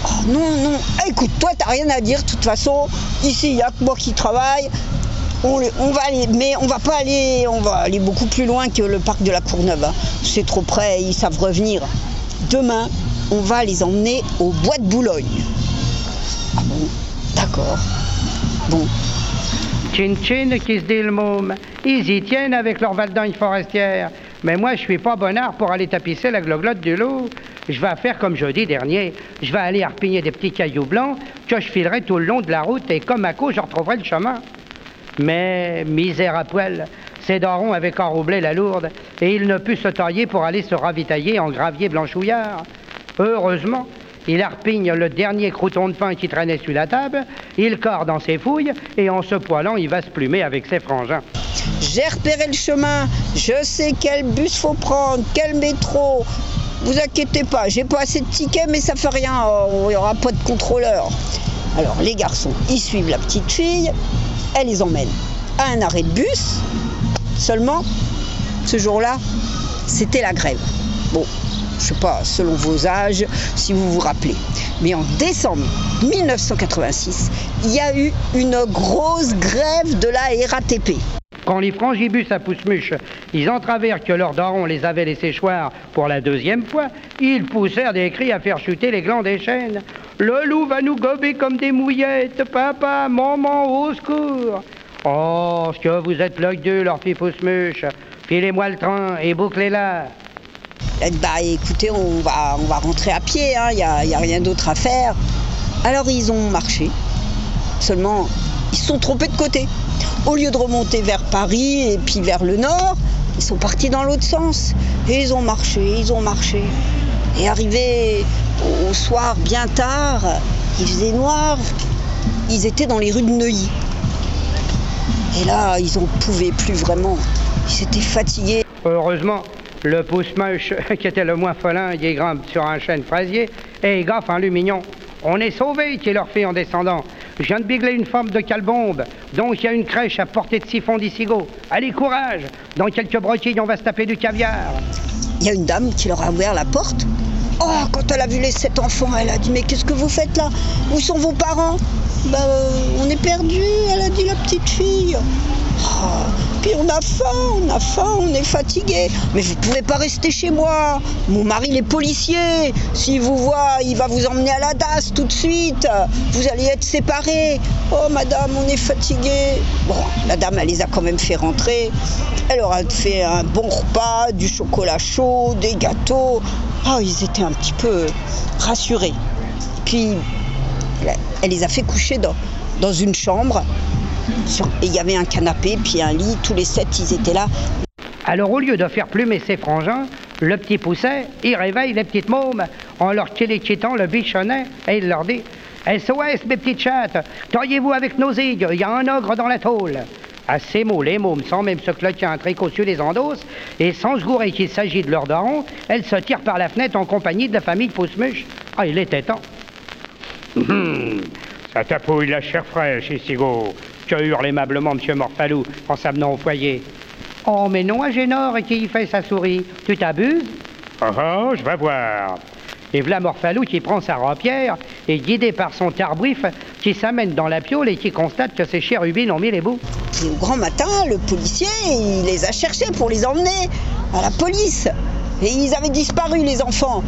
Oh, non, non, écoute, toi, t'as rien à dire, de toute façon, ici, il n'y a que moi qui travaille. On, on va aller, mais on va pas aller, on va aller beaucoup plus loin que le parc de la Courneuve. hein. C'est trop près, ils savent revenir. Demain, on va les emmener au bois de Boulogne. Ah bon, d'accord. Bon, Chin chin qui se dit le môme. Ils y tiennent avec leur valdange forestière. Mais moi, je suis pas bonnard pour aller tapisser la gloglotte du loup. Je vais faire comme jeudi dernier. Je vais aller harpigner des petits cailloux blancs que je filerai tout le long de la route et comme à coup, je retrouverai le chemin. Mais, misère à poil, ces darons avaient enroublé la lourde et il ne put se tailler pour aller se ravitailler en gravier blanchouillard. Heureusement, il harpigne le dernier crouton de pain qui traînait sur la table, il corde dans ses fouilles et en se poilant, il va se plumer avec ses frangins. j'ai repéré le chemin, je sais quel bus faut prendre, quel métro. Vous inquiétez pas, j'ai pas assez de tickets, mais ça fait rien, oh, il n'y aura pas de contrôleur. Alors les garçons, ils suivent la petite fille, elle les emmène à un arrêt de bus. Seulement, ce jour-là, c'était la grève. Bon, je sais pas, selon vos âges, si vous vous rappelez. Mais en décembre 1986, il y a eu une grosse grève de la RATP. Quand les frangibus à pousse-muche, ils entravèrent que leurs darons les avaient laissés choir pour la deuxième fois, ils poussèrent des cris à faire chuter les glands des chênes. Le loup va nous gober comme des mouillettes, papa, maman, au secours. Oh, ce que vous êtes l'œil d'eux, leur fille pousse-muche. Filez-moi le train et bouclez-la. Dit, bah écoutez, on va, on va rentrer à pied, il n'y a, y a rien d'autre à faire. Alors ils ont marché. Seulement, ils se sont trompés de côté. Au lieu de remonter vers Paris et puis vers le nord, ils sont partis dans l'autre sens. Et ils ont marché, ils ont marché. Et arrivé au, au soir bien tard, il faisait noir. Ils étaient dans les rues de Neuilly. Et là, ils n'en pouvaient plus vraiment. Ils étaient fatigués. Heureusement, le pousse-mouche, qui était le moins folin, il grimpe sur un chêne fraisier et il gaffe un lumignon. On est sauvés, qui leur fait en descendant. Je viens de bigler une forme de calbombe, donc il y a une crèche à portée de siphon d'Issigo. Allez, courage Dans quelques broquilles, on va se taper du caviar. Il y a une dame qui leur a ouvert la porte. Oh, quand elle a vu les sept enfants, elle a dit Mais qu'est-ce que vous faites là? Où sont vos parents? Bah, euh, on est perdus, elle a dit la petite fille. Oh, puis on a faim, on a faim, on est fatigué. Mais vous pouvez pas rester chez moi. Mon mari, il est policier. S'il vous voit, il va vous emmener à la DAS tout de suite. Vous allez être séparés. Oh, madame, on est fatigué. Bon, la dame, elle les a quand même fait rentrer. Elle leur a fait un bon repas, du chocolat chaud, des gâteaux. Ah, ils étaient un petit peu rassurés. Puis, elle- les a fait coucher dans, dans une chambre. Il y avait un canapé, puis un lit. Tous les sept, ils étaient là. Alors au lieu de faire plumer ses frangins, le petit pousset, il réveille les petites mômes en leur téléquitant le bichonnet et il leur dit SOS mes petites chattes, taillez-vous avec nos aigues, il y a un ogre dans la tôle. À ces mots, les mômes, sans même se cloquer un tricot sur les endosses, et sans se gourer qu'il s'agit de leur daron, elles se tirent par la fenêtre en compagnie de la famille Poussemuche. Ah, il était temps. Hum, ça tapouille la chair fraîche, Isigo. Que hurle aimablement M. Morphalou en s'amenant au foyer. Oh, mais non, Agénor, et qui y fait sa souris. Tu t'abuses? Oh, oh, je vais voir. Et v'là Morphalou qui prend sa rapière et guidé par son tarbrif qui s'amène dans la piole et qui constate que ses chérubines ont mis les bouts. Et au grand matin, le policier, il les a cherchés pour les emmener à la police. Et ils avaient disparu, les enfants.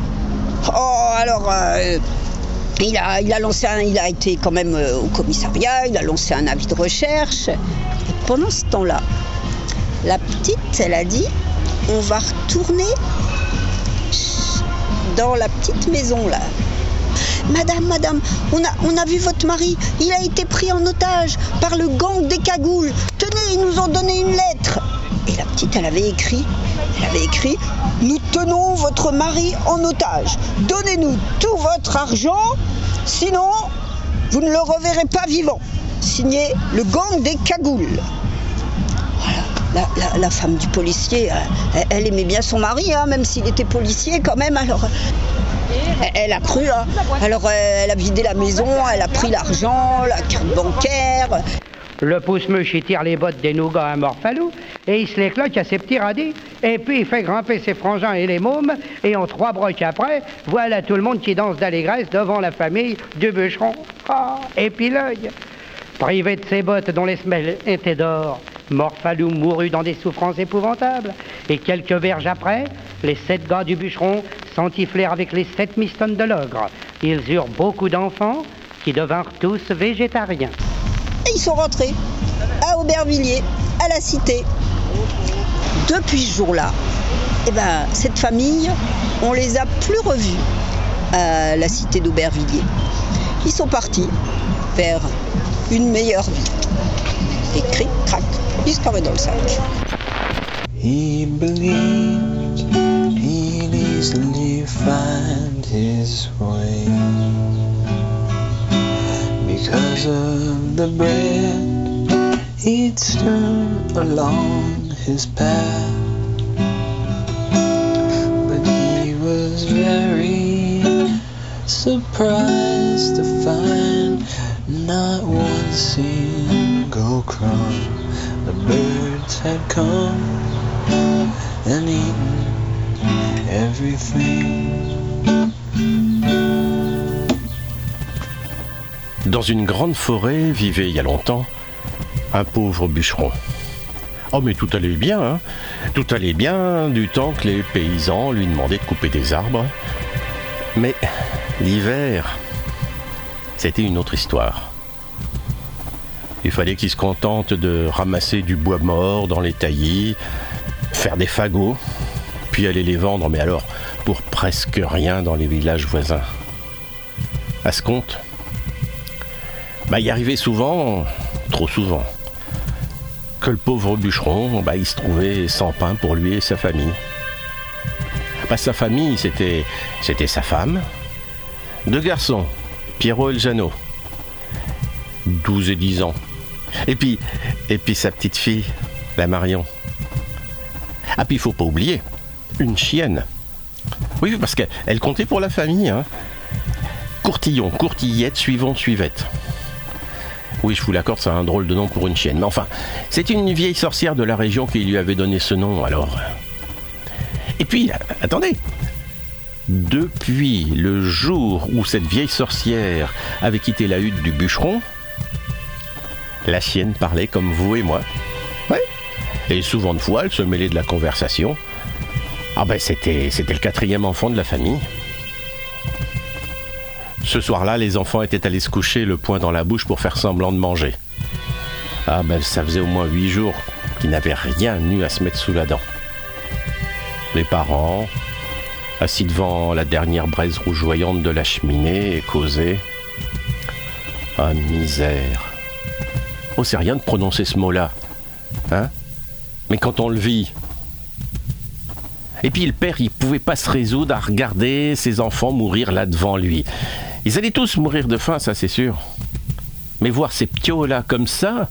Oh, alors, euh, il, a, il a lancé un, il a été quand même euh, au commissariat, il a lancé un avis de recherche. Et pendant ce temps-là, la petite, elle a dit, on va retourner dans la petite maison là. Madame, madame, on a, vu votre mari. Il a été pris en otage par le gang des cagoules. Tenez, ils nous ont donné une lettre. Et la petite, elle avait écrit, elle avait écrit, nous tenons votre mari en otage. Donnez-nous tout votre argent, sinon vous ne le reverrez pas vivant. Signé le gang des cagoules. La, femme du policier, euh, elle, aimait bien son mari, hein, même s'il était policier quand même. Alors, elle, a cru. hein. Alors, euh, elle a vidé la maison, elle a pris l'argent, la carte bancaire. Le pousse-mouche, il tire les bottes des nougats à Morphalou et il se les cloque à ses petits radis. Et puis il fait grimper ses frangins et les mômes. Et en trois brocs après, voilà tout le monde qui danse d'allégresse devant la famille du bûcheron. Ah, l'œil. Privé de ses bottes dont les semelles étaient d'or, Morphalou mourut dans des souffrances épouvantables. Et quelques verges après, les sept gars du bûcheron s'entiflèrent avec les sept mistones de l'ogre. Ils eurent beaucoup d'enfants qui devinrent tous végétariens. Et ils sont rentrés à Aubervilliers, à la cité. Depuis ce jour-là, eh ben, cette famille, on les a plus revus à la cité d'Aubervilliers. Ils sont partis vers une meilleure vie. Et cric, crac, dans le sac. He believed he'd easily find his way because of the bread he'd strewn along his path. But he was very surprised to find not one single crumb. The birds had come and eaten everything. Dans une grande forêt vivait il y a longtemps un pauvre bûcheron. Oh mais tout allait bien, hein tout allait bien du temps que les paysans lui demandaient de couper des arbres. Mais l'hiver, c'était une autre histoire. Il fallait qu'il se contente de ramasser du bois mort dans les taillis, faire des fagots, puis aller les vendre, mais alors pour presque rien dans les villages voisins. À ce compte, bah, il arrivait souvent, trop souvent, que le pauvre bûcheron, bah, il se trouvait sans pain pour lui et sa famille. Bah, sa famille, c'était, sa femme, deux garçons, Pierrot et Jeannot, 12 et 10 ans. Et puis, et puis sa petite fille, la Marion. Ah, puis il faut pas oublier, une chienne. Oui, parce qu'elle elle comptait pour la famille. Hein. Courtillon, courtillette, suivant, suivette. Oui, je vous l'accorde, c'est un drôle de nom pour une chienne. Mais enfin, c'est une vieille sorcière de la région qui lui avait donné ce nom, alors. Et puis, attendez. Depuis le jour où cette vieille sorcière avait quitté la hutte du bûcheron, la chienne parlait comme vous et moi. Ouais. Et souvent de fois, elle se mêlait de la conversation. Ah ben, c'était, c'était le quatrième enfant de la famille. Ce soir-là, les enfants étaient allés se coucher le poing dans la bouche pour faire semblant de manger. Ah ben ça faisait au moins huit jours qu'ils n'avaient rien eu à se mettre sous la dent. Les parents, assis devant la dernière braise rougeoyante de la cheminée, et causaient. Ah misère. Oh c'est rien de prononcer ce mot-là. Hein Mais quand on le vit. Et puis le père, il pouvait pas se résoudre à regarder ses enfants mourir là devant lui. Ils allaient tous mourir de faim, ça c'est sûr. Mais voir ces ptios là comme ça,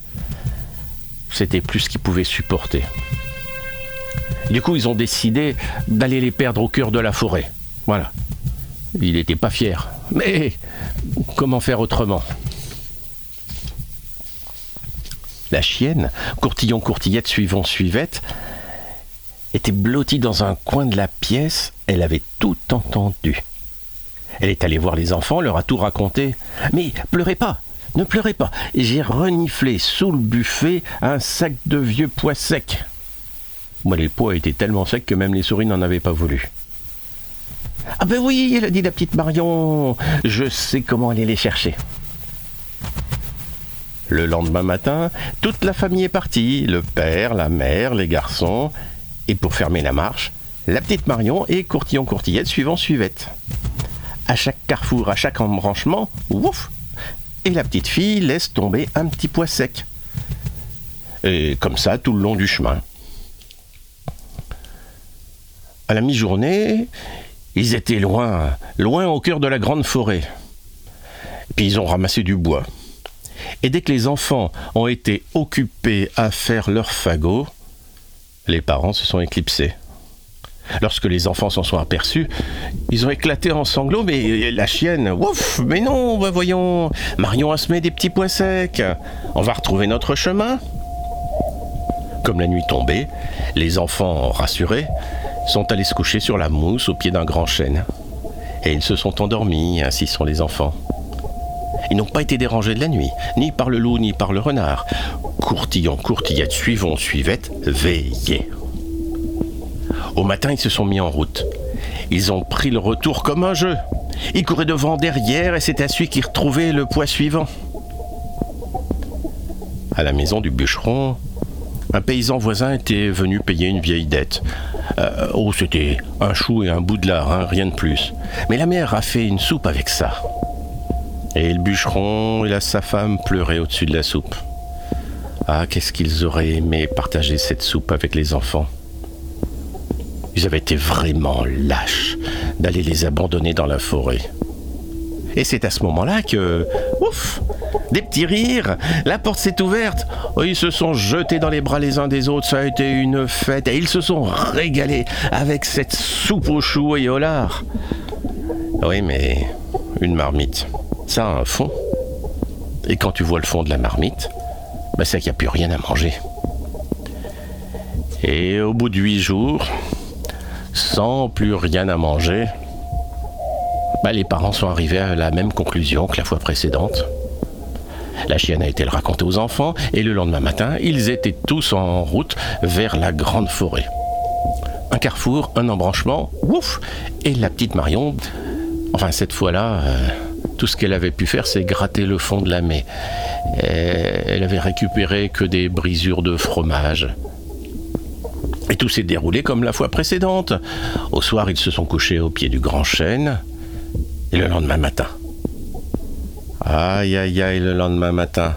c'était plus qu'ils pouvaient supporter. Du coup, ils ont décidé d'aller les perdre au cœur de la forêt. Voilà. Il n'était pas fier. Mais comment faire autrement? La chienne, courtillon courtillette suivant suivette, était blottie dans un coin de la pièce. Elle avait tout entendu. Elle est allée voir les enfants, leur a tout raconté. Mais pleurez pas, ne pleurez pas. J'ai reniflé sous le buffet un sac de vieux pois secs. Moi, les pois étaient tellement secs que même les souris n'en avaient pas voulu. Ah ben oui, elle a dit la petite Marion, je sais comment aller les chercher. Le lendemain matin, toute la famille est partie, le père, la mère, les garçons, et pour fermer la marche, la petite Marion et Courtillon Courtillette suivant suivette. À chaque carrefour, à chaque embranchement, ouf Et la petite fille laisse tomber un petit pois sec. Et comme ça tout le long du chemin. À la mi-journée, ils étaient loin, loin au cœur de la grande forêt. Puis ils ont ramassé du bois. Et dès que les enfants ont été occupés à faire leur fagot, les parents se sont éclipsés. Lorsque les enfants s'en sont aperçus, ils ont éclaté en sanglots, mais la chienne, ouf, mais non, bah voyons, Marion a semé des petits pois secs, on va retrouver notre chemin. Comme la nuit tombait, les enfants, rassurés, sont allés se coucher sur la mousse au pied d'un grand chêne. Et ils se sont endormis, ainsi sont les enfants. Ils n'ont pas été dérangés de la nuit, ni par le loup, ni par le renard. Courtillon, courtillette, suivons, suivette, veillez. Au matin, ils se sont mis en route. Ils ont pris le retour comme un jeu. Ils couraient devant, derrière, et c'est à celui qui retrouvait le poids suivant. À la maison du bûcheron, un paysan voisin était venu payer une vieille dette. Euh, oh, c'était un chou et un bout hein, rien de plus. Mais la mère a fait une soupe avec ça. Et le bûcheron et la, sa femme pleuraient au-dessus de la soupe. Ah, qu'est-ce qu'ils auraient aimé partager cette soupe avec les enfants. Ils avaient été vraiment lâches d'aller les abandonner dans la forêt. Et c'est à ce moment-là que, ouf, des petits rires, la porte s'est ouverte, oh, ils se sont jetés dans les bras les uns des autres, ça a été une fête, et ils se sont régalés avec cette soupe au chou et au lard. Oui, mais une marmite, ça a un fond. Et quand tu vois le fond de la marmite, bah, c'est qu'il n'y a plus rien à manger. Et au bout de huit jours, sans plus rien à manger, bah, les parents sont arrivés à la même conclusion que la fois précédente. La chienne a été le raconter aux enfants et le lendemain matin, ils étaient tous en route vers la grande forêt. Un carrefour, un embranchement, ouf Et la petite Marion, enfin cette fois-là, euh, tout ce qu'elle avait pu faire, c'est gratter le fond de la main. elle avait récupéré que des brisures de fromage. Et tout s'est déroulé comme la fois précédente. Au soir, ils se sont couchés au pied du grand chêne. Et le lendemain matin. Aïe, aïe, aïe, le lendemain matin.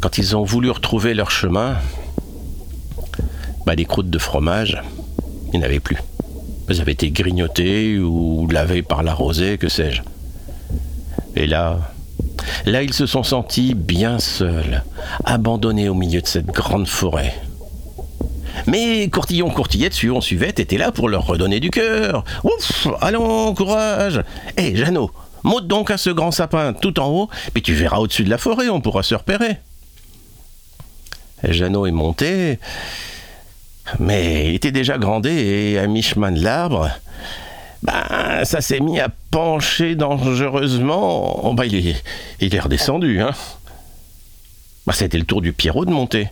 Quand ils ont voulu retrouver leur chemin, bah, des croûtes de fromage, il n'y en avait plus. Elles avaient été grignotées ou lavées par la rosée, que sais-je. Et là, là, ils se sont sentis bien seuls, abandonnés au milieu de cette grande forêt. Mais Courtillon, Courtillette, suivant Suivette, était là pour leur redonner du cœur. Ouf Allons, courage Hé, Jeannot, monte donc à ce grand sapin tout en haut, puis tu verras au-dessus de la forêt, on pourra se repérer. Jeannot est monté, mais il était déjà grandé et à mi-chemin de l'arbre, ben, ça s'est mis à pencher dangereusement. Oh, ben, il, est, il redescendu, hein. Ben, c'était le tour du Pierrot de monter.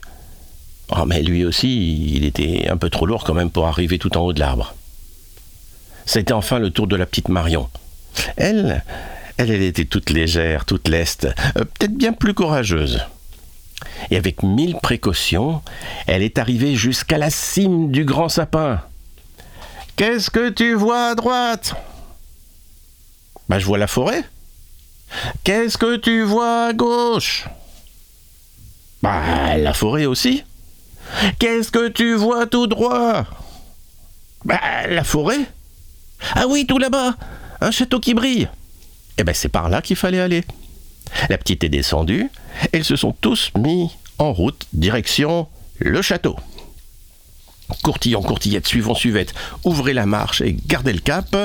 Oh, mais lui aussi, il était un peu trop lourd quand même pour arriver tout en haut de l'arbre. C'était enfin le tour de la petite Marion. Elle, elle, elle était toute légère, toute leste, euh, peut-être bien plus courageuse. Et avec mille précautions, elle est arrivée jusqu'à la cime du grand sapin. Qu'est-ce que tu vois à droite? Bah, je vois la forêt. Qu'est-ce que tu vois à gauche? Bah, la forêt aussi. Qu'est-ce que tu vois tout droit? Bah, la forêt. Ah oui, tout là-bas, un château qui brille. Eh ben, c'est par là qu'il fallait aller. La petite est descendue, et ils se sont tous mis en route, direction le château. Courtillon, courtillette, suivons, suivette, ouvrez la marche et gardez le cap,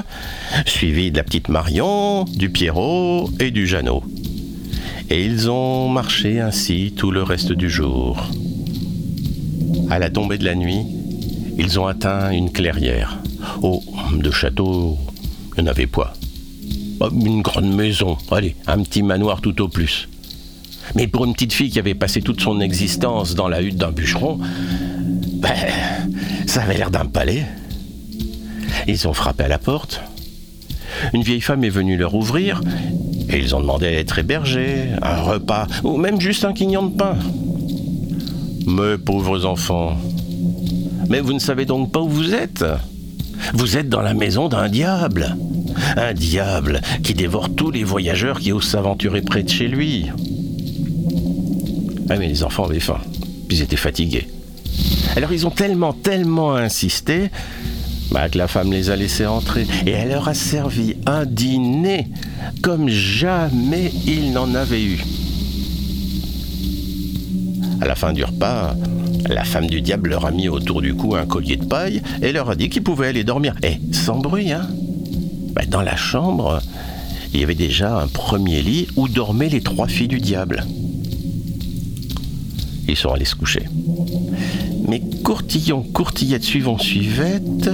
suivi de la petite Marion, du Pierrot et du Jeannot. Et ils ont marché ainsi tout le reste du jour. À la tombée de la nuit, ils ont atteint une clairière. Oh, de château, il n'y en avait pas. Une grande maison, allez, un petit manoir tout au plus. Mais pour une petite fille qui avait passé toute son existence dans la hutte d'un bûcheron, ben, ça avait l'air d'un palais. Ils ont frappé à la porte. Une vieille femme est venue leur ouvrir et ils ont demandé à être hébergés, un repas ou même juste un quignon de pain. Mes pauvres enfants, mais vous ne savez donc pas où vous êtes? Vous êtes dans la maison d'un diable. Un diable qui dévore tous les voyageurs qui osent s'aventurer près de chez lui. Ah mais les enfants avaient faim, puis ils étaient fatigués. Alors ils ont tellement, tellement insisté bah, que la femme les a laissés entrer et elle leur a servi un dîner comme jamais ils n'en avaient eu. À la fin du repas, la femme du diable leur a mis autour du cou un collier de paille et leur a dit qu'ils pouvaient aller dormir. Et sans bruit, hein Bah, Dans la chambre, il y avait déjà un premier lit où dormaient les trois filles du diable. Ils sont allés se coucher. Mais Courtillon, Courtillette, suivant, suivette,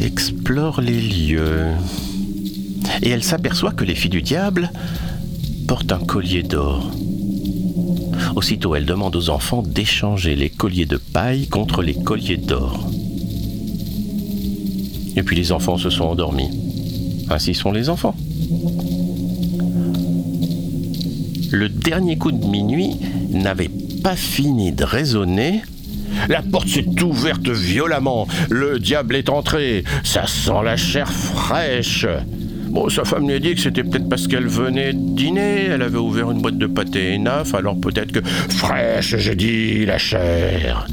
explore les lieux. Et elle s'aperçoit que les filles du diable portent un collier d'or. Aussitôt, elle demande aux enfants d'échanger les colliers de paille contre les colliers d'or. Et puis les enfants se sont endormis. Ainsi sont les enfants. Le dernier coup de minuit n'avait pas fini de résonner. La porte s'est ouverte violemment. Le diable est entré. Ça sent la chair fraîche. Bon, sa femme lui a dit que c'était peut-être parce qu'elle venait dîner. Elle avait ouvert une boîte de pâté naf, alors peut-être que fraîche, j'ai dit, la chair.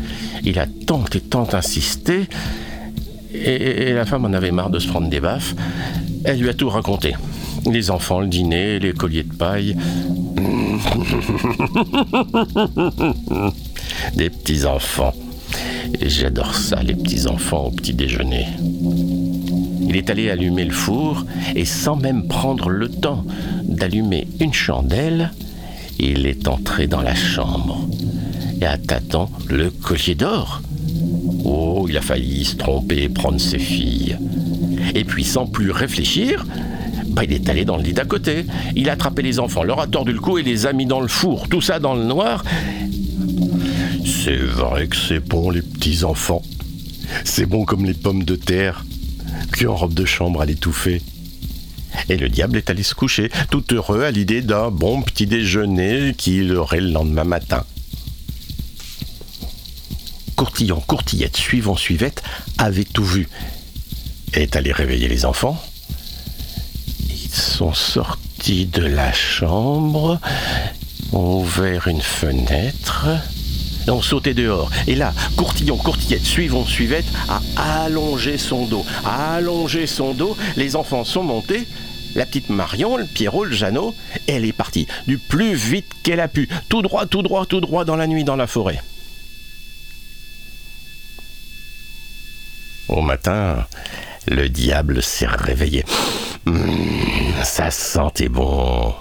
Il a tant et tant insisté. Et, et la femme en avait marre de se prendre des baffes. Elle lui a tout raconté. Les enfants, le dîner, les colliers de paille. Des petits enfants. J'adore ça, les petits enfants au petit déjeuner. Il est allé allumer le four et sans même prendre le temps d'allumer une chandelle, il est entré dans la chambre et a tâtant le collier d'or. Oh, il a failli se tromper et prendre ses filles. Et puis sans plus réfléchir, bah, il est allé dans le lit d'à côté. Il a attrapé les enfants, leur a tordu le cou et les a mis dans le four. Tout ça dans le noir. C'est vrai que c'est bon, les petits enfants. C'est bon comme les pommes de terre, puis en robe de chambre à l'étouffer. Et le diable est allé se coucher, tout heureux à l'idée d'un bon petit déjeuner qu'il aurait le lendemain matin. Courtillon, courtillette, suivant, suivette, avait tout vu. Est allé réveiller les enfants. Ils sont sortis de la chambre, ont ouvert une fenêtre, ont sauté dehors. Et là, Courtillon, Courtillette, suivant, suivette, a allongé son dos. Allongé son dos, les enfants sont montés. La petite Marion, le Pierrot, le Jeannot, elle est partie du plus vite qu'elle a pu, tout droit, tout droit, tout droit dans la nuit, dans la forêt. Au matin, le diable s'est réveillé. Hum, ça sentait bon.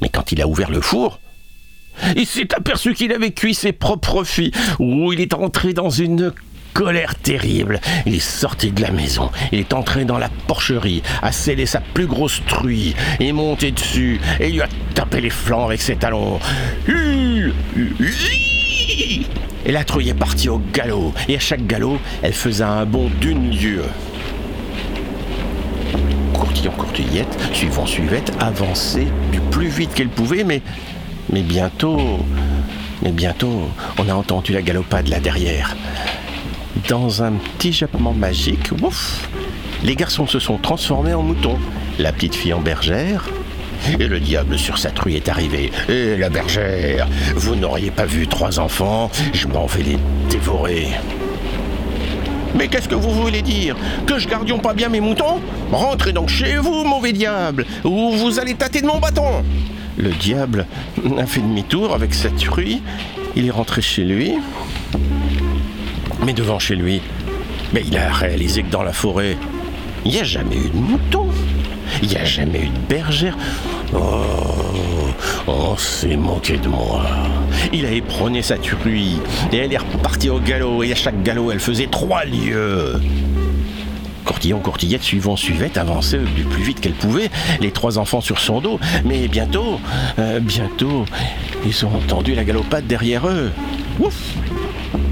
Mais quand il a ouvert le four, il s'est aperçu qu'il avait cuit ses propres filles. Ouh, il est entré dans une colère terrible. Il est sorti de la maison. Il est entré dans la porcherie, a scellé sa plus grosse truie, est monté dessus et lui a tapé les flancs avec ses talons. Et la truie est partie au galop. Et à chaque galop, elle faisait un bond d'une lieue. Courtillon, courtillette, suivant, suivette, avançait du plus vite qu'elle pouvait, mais, mais bientôt, mais bientôt, on a entendu la galopade là derrière. Dans un petit jappement magique, ouf, les garçons se sont transformés en moutons. La petite fille en bergère, et le diable sur sa truie est arrivé. Et la bergère, vous n'auriez pas vu trois enfants, je m'en vais les dévorer. Mais qu'est-ce que vous voulez dire Que je gardions pas bien mes moutons Rentrez donc chez vous, mauvais diable, ou vous allez tâter de mon bâton Le diable a fait demi-tour avec sa truie. Il est rentré chez lui. Mais devant chez lui, mais il a réalisé que dans la forêt, il n'y a jamais eu de mouton. Il n'y a jamais eu de bergère. Oh, on s'est moqué de moi. Il a éperonné sa truie et elle est repartie au galop. Et à chaque galop, elle faisait trois lieues. Courtillon, courtillette, suivant, suivette, avançait du plus vite qu'elle pouvait, les trois enfants sur son dos. Mais bientôt, euh, bientôt, ils ont entendu la galopade derrière eux. Ouf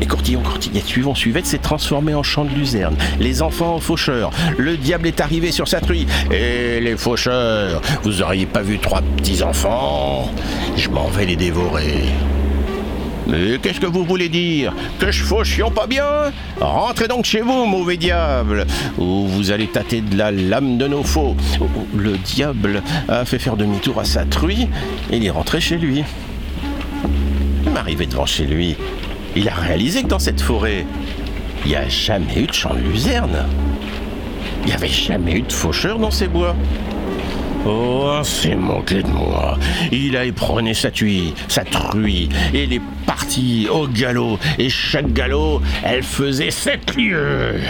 et Courtillon, Courtillette, suivant, suivette, s'est transformé en chant de luzerne. Les enfants en faucheurs. Le diable est arrivé sur sa truie. Et les faucheurs, vous auriez pas vu trois petits enfants? Je m'en vais les dévorer. Mais qu'est-ce que vous voulez dire? Que je fauchions pas bien? Rentrez donc chez vous, mauvais diable, ou vous allez tâter de la lame de nos faux. Le diable a fait faire demi-tour à sa truie et il est rentré chez lui. M'arrivait devant chez lui. Il a réalisé que dans cette forêt, il n'y a jamais eu de champ de luzerne. Il n'y avait jamais eu de faucheur dans ces bois. Oh, c'est moqué de moi. Il a éperonné sa tuile, sa truie, et il est parti au galop. Et chaque galop, elle faisait sept lieues.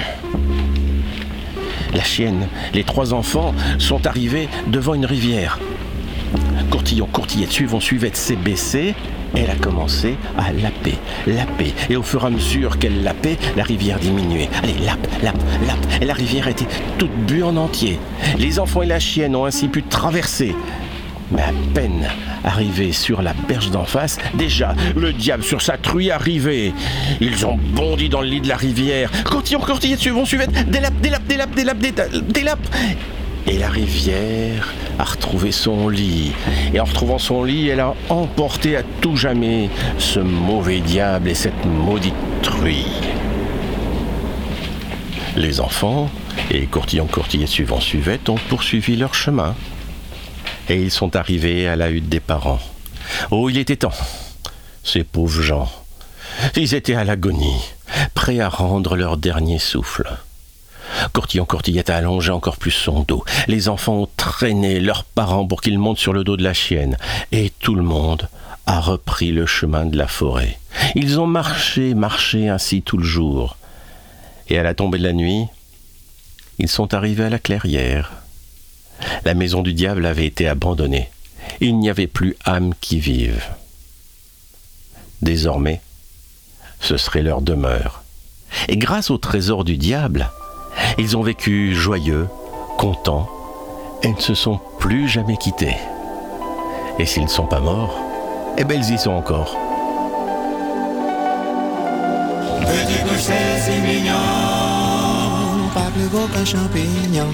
La chienne, les trois enfants sont arrivés devant une rivière. Courtillon, courtillette, suivant, suivette s'est baissé. Elle a commencé à laper, laper. Et au fur et à mesure qu'elle lapait, la rivière diminuait. Allez, lap, lap, lap. Et la rivière était toute bue en entier. Les enfants et la chienne ont ainsi pu traverser. Mais à peine arrivés sur la berge d'en face, déjà, le diable sur sa truie arrivait. Ils ont bondi dans le lit de la rivière. Courtillon, courtillette, suivant, suivette, des lapes, des lapes, des lapes, Et la rivière a retrouvé son lit. Et en retrouvant son lit, elle a emporté à tout jamais ce mauvais diable et cette maudite truie. Les enfants, et courtillon courtillé suivant suivette, ont poursuivi leur chemin. Et ils sont arrivés à la hutte des parents. Oh, il était temps. Ces pauvres gens. Ils étaient à l'agonie, prêts à rendre leur dernier souffle. Courtillon Courtillette a allongé encore plus son dos. Les enfants ont traîné leurs parents pour qu'ils montent sur le dos de la chienne. Et tout le monde a repris le chemin de la forêt. Ils ont marché, marché ainsi tout le jour. Et à la tombée de la nuit, ils sont arrivés à la clairière. La maison du diable avait été abandonnée. Il n'y avait plus âme qui vive. Désormais, ce serait leur demeure. Et grâce au trésor du diable, ils ont vécu joyeux, contents, et ne se sont plus jamais quittés. Et s'ils ne sont pas morts, eh bien ils y sont encore. Petit pousset si mignon, pas plus gros qu'un champignon.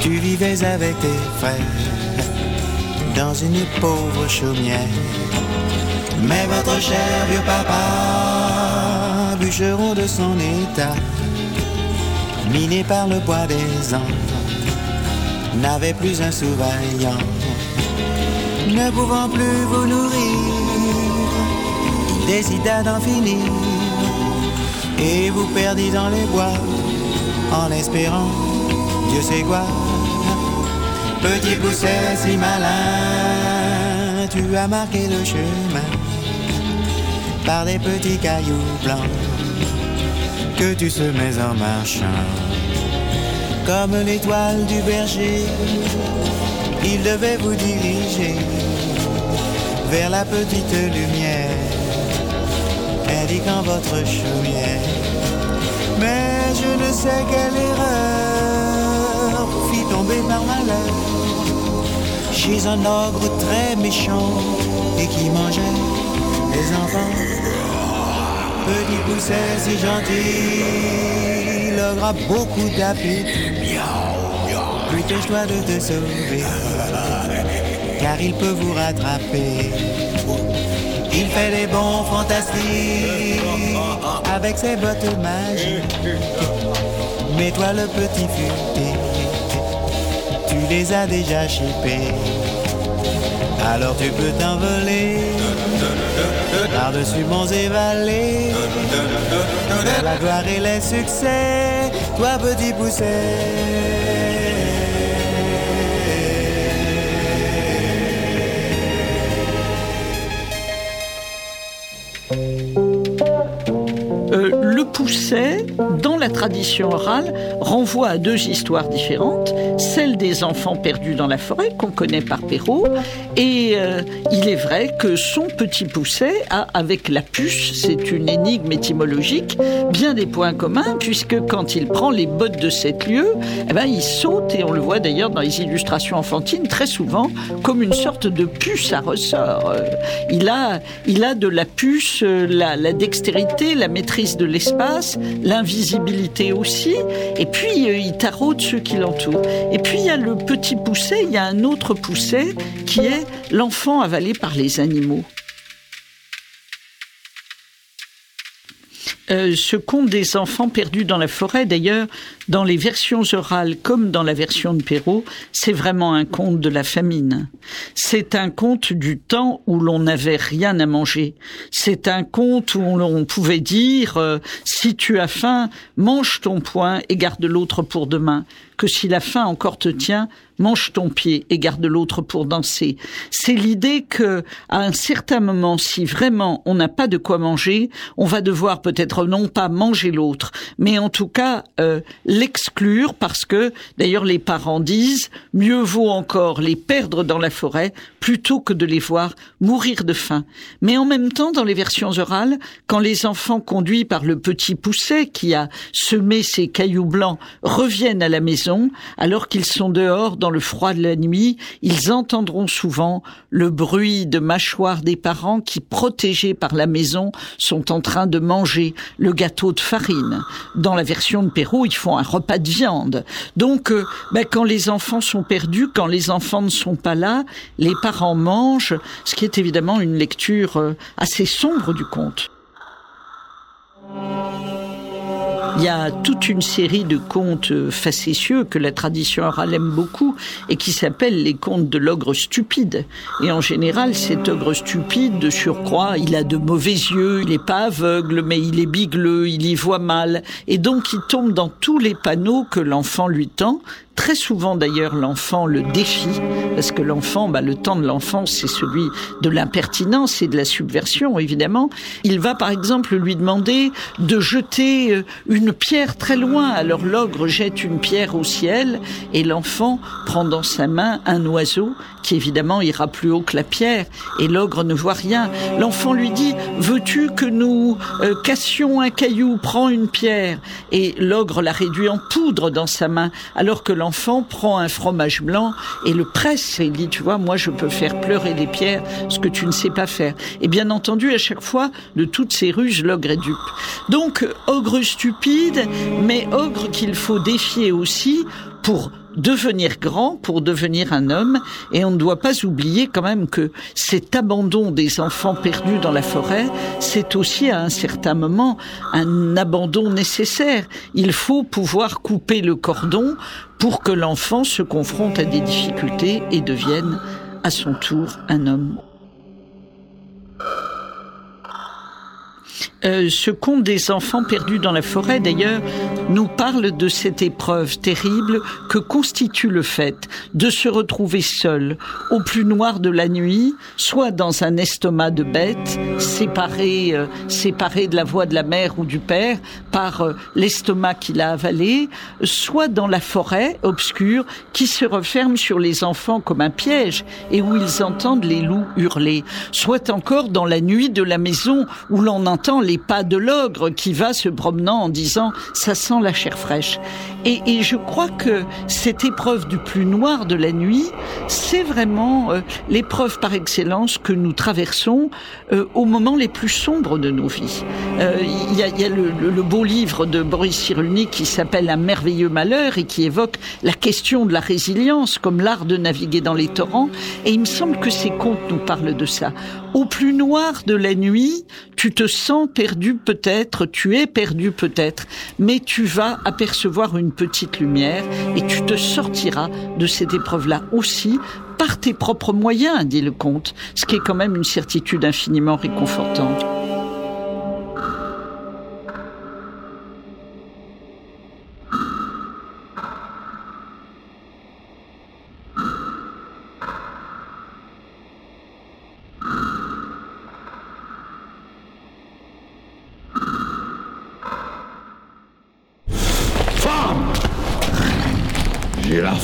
Tu vivais avec tes frères dans une pauvre chaumière. Mais votre cher vieux papa, bûcheron de son état, miné par le bois des ans, n'avait plus un sous-vaillant. Ne pouvant plus vous nourrir, il décida d'en finir et vous perdit dans les bois en espérant Dieu sait quoi. Petit pousset si malin, tu as marqué le chemin par des petits cailloux blancs que tu semais en marchant. Comme l'étoile du berger, il devait vous diriger vers la petite lumière indiquant votre chaumière. Mais je ne sais quelle erreur fit tomber par malheur chez un ogre très méchant et qui mangeait les enfants. Petit pousset si gentil, l'ogre a beaucoup d'appétit. Dépêche-toi de te sauver, car il peut vous rattraper. Il fait des bons fantastiques avec ses bottes magiques. Mais toi le petit futé, tu les as déjà chippés. Alors tu peux t'envoler Par-dessus monts et vallées, la gloire et les succès, toi petit pousset. Euh, le pousset, dans la tradition orale, renvoie à deux histoires différentes. Celle des enfants perdus dans la forêt, qu'on connaît par Perrault, et euh, il est vrai que son petit Pousset a, avec la puce, c'est une énigme étymologique, bien des points communs, puisque quand il prend les bottes de sept lieux, eh ben, il saute, et on le voit d'ailleurs dans les illustrations enfantines, très souvent, comme une sorte de puce à ressort. Euh, il a, il a de la puce, euh, la, la dextérité, la maîtrise de l'espace, l'invisibilité aussi, et puis il taraude ceux qui l'entourent. Et puis il y a le petit pousset, il y a un autre pousset qui est l'enfant avalé par les animaux. Euh, ce conte des enfants perdus dans la forêt, d'ailleurs, dans les versions orales comme dans la version de Perrault, c'est vraiment un conte de la famine. C'est un conte du temps où l'on n'avait rien à manger. C'est un conte où l'on pouvait dire euh, si tu as faim, mange ton poing et garde l'autre pour demain. Que si la faim encore te tient, mange ton pied et garde l'autre pour danser. C'est l'idée que, à un certain moment, si vraiment on n'a pas de quoi manger, on va devoir peut-être non pas manger l'autre, mais en tout cas euh, l'exclure parce que, d'ailleurs, les parents disent mieux vaut encore les perdre dans la forêt plutôt que de les voir mourir de faim. Mais en même temps, dans les versions orales, quand les enfants conduits par le petit pousset qui a semé ses cailloux blancs reviennent à la maison, alors qu'ils sont dehors dans le froid de la nuit, ils entendront souvent le bruit de mâchoires des parents qui, protégés par la maison, sont en train de manger le gâteau de farine. Dans la version de Perrault, ils font un repas de viande. Donc, euh, ben, quand les enfants sont perdus, quand les enfants ne sont pas là, les parents mangent, ce qui est évidemment une lecture euh, assez sombre du conte. Il y a toute une série de contes facétieux que la tradition orale aime beaucoup et qui s'appellent les contes de l'ogre stupide. Et en général, cet ogre stupide, de surcroît, il a de mauvais yeux, il n'est pas aveugle, mais il est bigleux, il y voit mal. Et donc, il tombe dans tous les panneaux que l'enfant lui tend, Très souvent d'ailleurs l'enfant le défie, parce que l'enfant, bah, le temps de l'enfance, c'est celui de l'impertinence et de la subversion, évidemment. Il va par exemple lui demander de jeter euh, une pierre très loin. Alors l'ogre jette une pierre au ciel et l'enfant prend dans sa main un oiseau qui évidemment ira plus haut que la pierre, et l'ogre ne voit rien. L'enfant lui dit, veux-tu que nous euh, cassions un caillou, prends une pierre. Et l'ogre la réduit en poudre dans sa main, alors que l'enfant prend un fromage blanc et le presse, et il dit, tu vois, moi je peux faire pleurer des pierres, ce que tu ne sais pas faire. Et bien entendu, à chaque fois, de toutes ces ruses, l'ogre est dupe. Donc, ogre stupide, mais ogre qu'il faut défier aussi pour devenir grand, pour devenir un homme, et on ne doit pas oublier quand même que cet abandon des enfants perdus dans la forêt, c'est aussi à un certain moment un abandon nécessaire. Il faut pouvoir couper le cordon pour que l'enfant se confronte à des difficultés et devienne à son tour un homme. Euh, ce conte des enfants perdus dans la forêt, d'ailleurs, nous parle de cette épreuve terrible que constitue le fait de se retrouver seul au plus noir de la nuit, soit dans un estomac de bête, séparé, euh, séparé de la voix de la mère ou du père par euh, l'estomac qu'il a avalé, soit dans la forêt obscure qui se referme sur les enfants comme un piège et où ils entendent les loups hurler, soit encore dans la nuit de la maison où l'on entend les pas de l'ogre qui va se promenant en disant ça sent la chair fraîche. Et, je crois que cette épreuve du plus noir de la nuit, c'est vraiment euh, l'épreuve par excellence que nous traversons euh, au moment les plus sombres de nos vies. Euh, il y, a, le, le, beau livre de Boris Cyrulnik qui s'appelle Un merveilleux malheur et qui évoque la question de la résilience comme l'art de naviguer dans les torrents. Et il me semble que ces contes nous parlent de ça. Au plus noir de la nuit, tu te sens perdu peut-être, tu es perdu peut-être, mais tu vas apercevoir une petite lumière et tu te sortiras de cette épreuve-là aussi par tes propres moyens, dit le comte, ce qui est quand même une certitude infiniment réconfortante.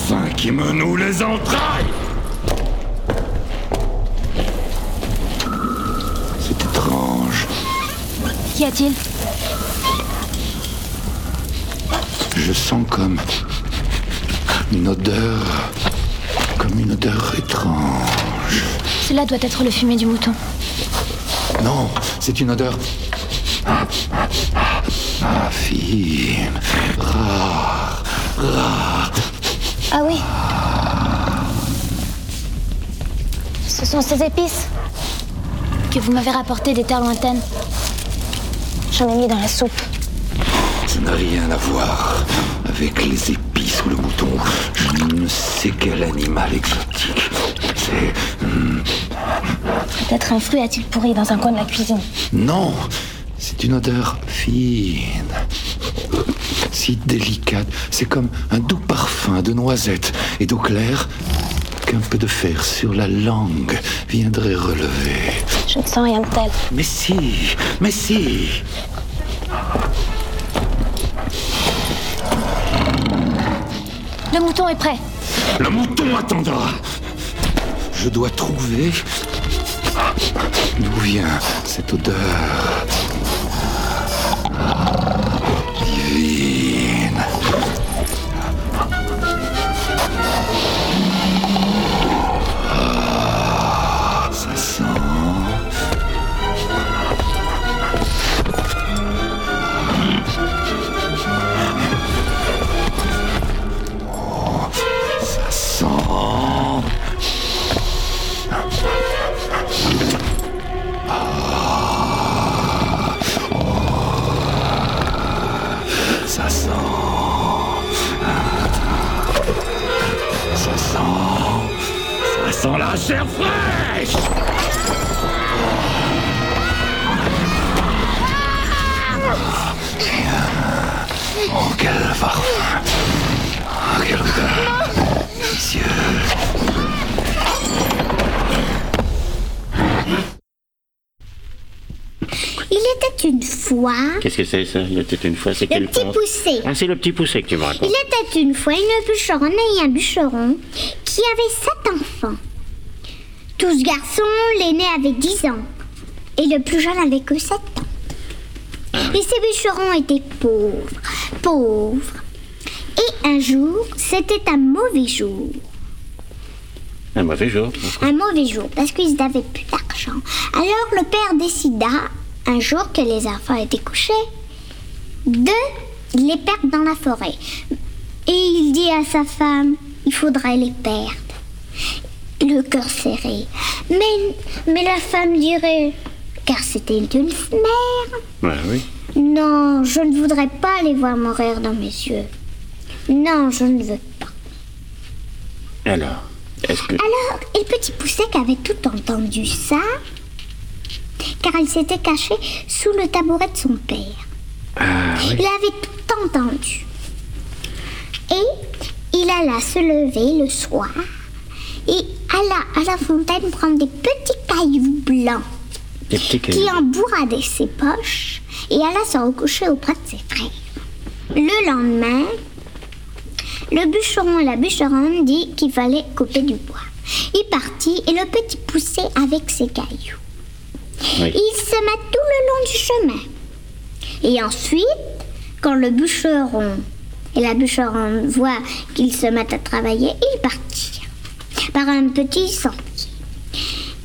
faim qui entrailles. C'est étrange. Qu'y a-t-il? Je sens comme une odeur, comme une odeur étrange. Cela doit être le fumier du mouton. Non, c'est une odeur ah, fine, rare, rare. Ah oui. Ce sont ces épices que vous m'avez rapportées des terres lointaines. J'en ai mis dans la soupe. Ça n'a rien à voir avec les épices ou le mouton. Je ne sais quel animal exotique. C'est... Peut-être un fruit a-t-il pourri dans un coin de la cuisine. Non, c'est une odeur fine, si délicate. C'est comme un doux parfum de noisettes et d'eau claire qu'un peu de fer sur la langue viendrait relever. Je ne sens rien de tel. Mais si, mais si. Le mouton est prêt. Le mouton attendra. Je dois trouver d'où vient cette odeur divine. Sent. La chair fraîche. Oh, quel parfum. Oh, quelle odeur. Délicieuse. Il était une fois Qu'est-ce que c'est ça? Il était une fois, c'est le quel petit conte poussé. Ah, c'est le petit poussé que tu me Il était une fois une bûcheronne et un bûcheron qui avait sept enfants. Tous garçons, l'aîné avait dix ans et le plus jeune avait que sept ans. Et ces bûcherons étaient pauvres, pauvres. Et un jour, c'était un mauvais jour. Un mauvais jour. Un mauvais jour, parce qu'ils n'avaient plus d'argent. Alors le père décida, un jour que les enfants étaient couchés, de les perdre dans la forêt. Et il dit à sa femme, il faudrait les perdre. Le cœur serré. Mais, mais la femme dirait, car c'était une mère, Ouais, oui. non, je ne voudrais pas les voir mourir dans mes yeux. Non, je ne veux pas. Alors, est-ce que. Alors, et le petit Poussec avait tout entendu ça, car il s'était caché sous le tabouret de son père. Ah, oui. Il avait tout entendu. Et il alla se lever le soir et alla à la fontaine prendre des petits cailloux blancs Des petits qui embourradaient ses poches et alla se recoucher auprès de ses frères. Le lendemain, le bûcheron et la bûcheronne dit qu'il fallait couper du bois. Il partit et le petit poussé avec ses cailloux. Oui. Ils se mettent tout le long du chemin. Et ensuite, quand le bûcheron et la bûcheronne voient qu'ils se mettent à travailler, ils partirent par un petit sentier.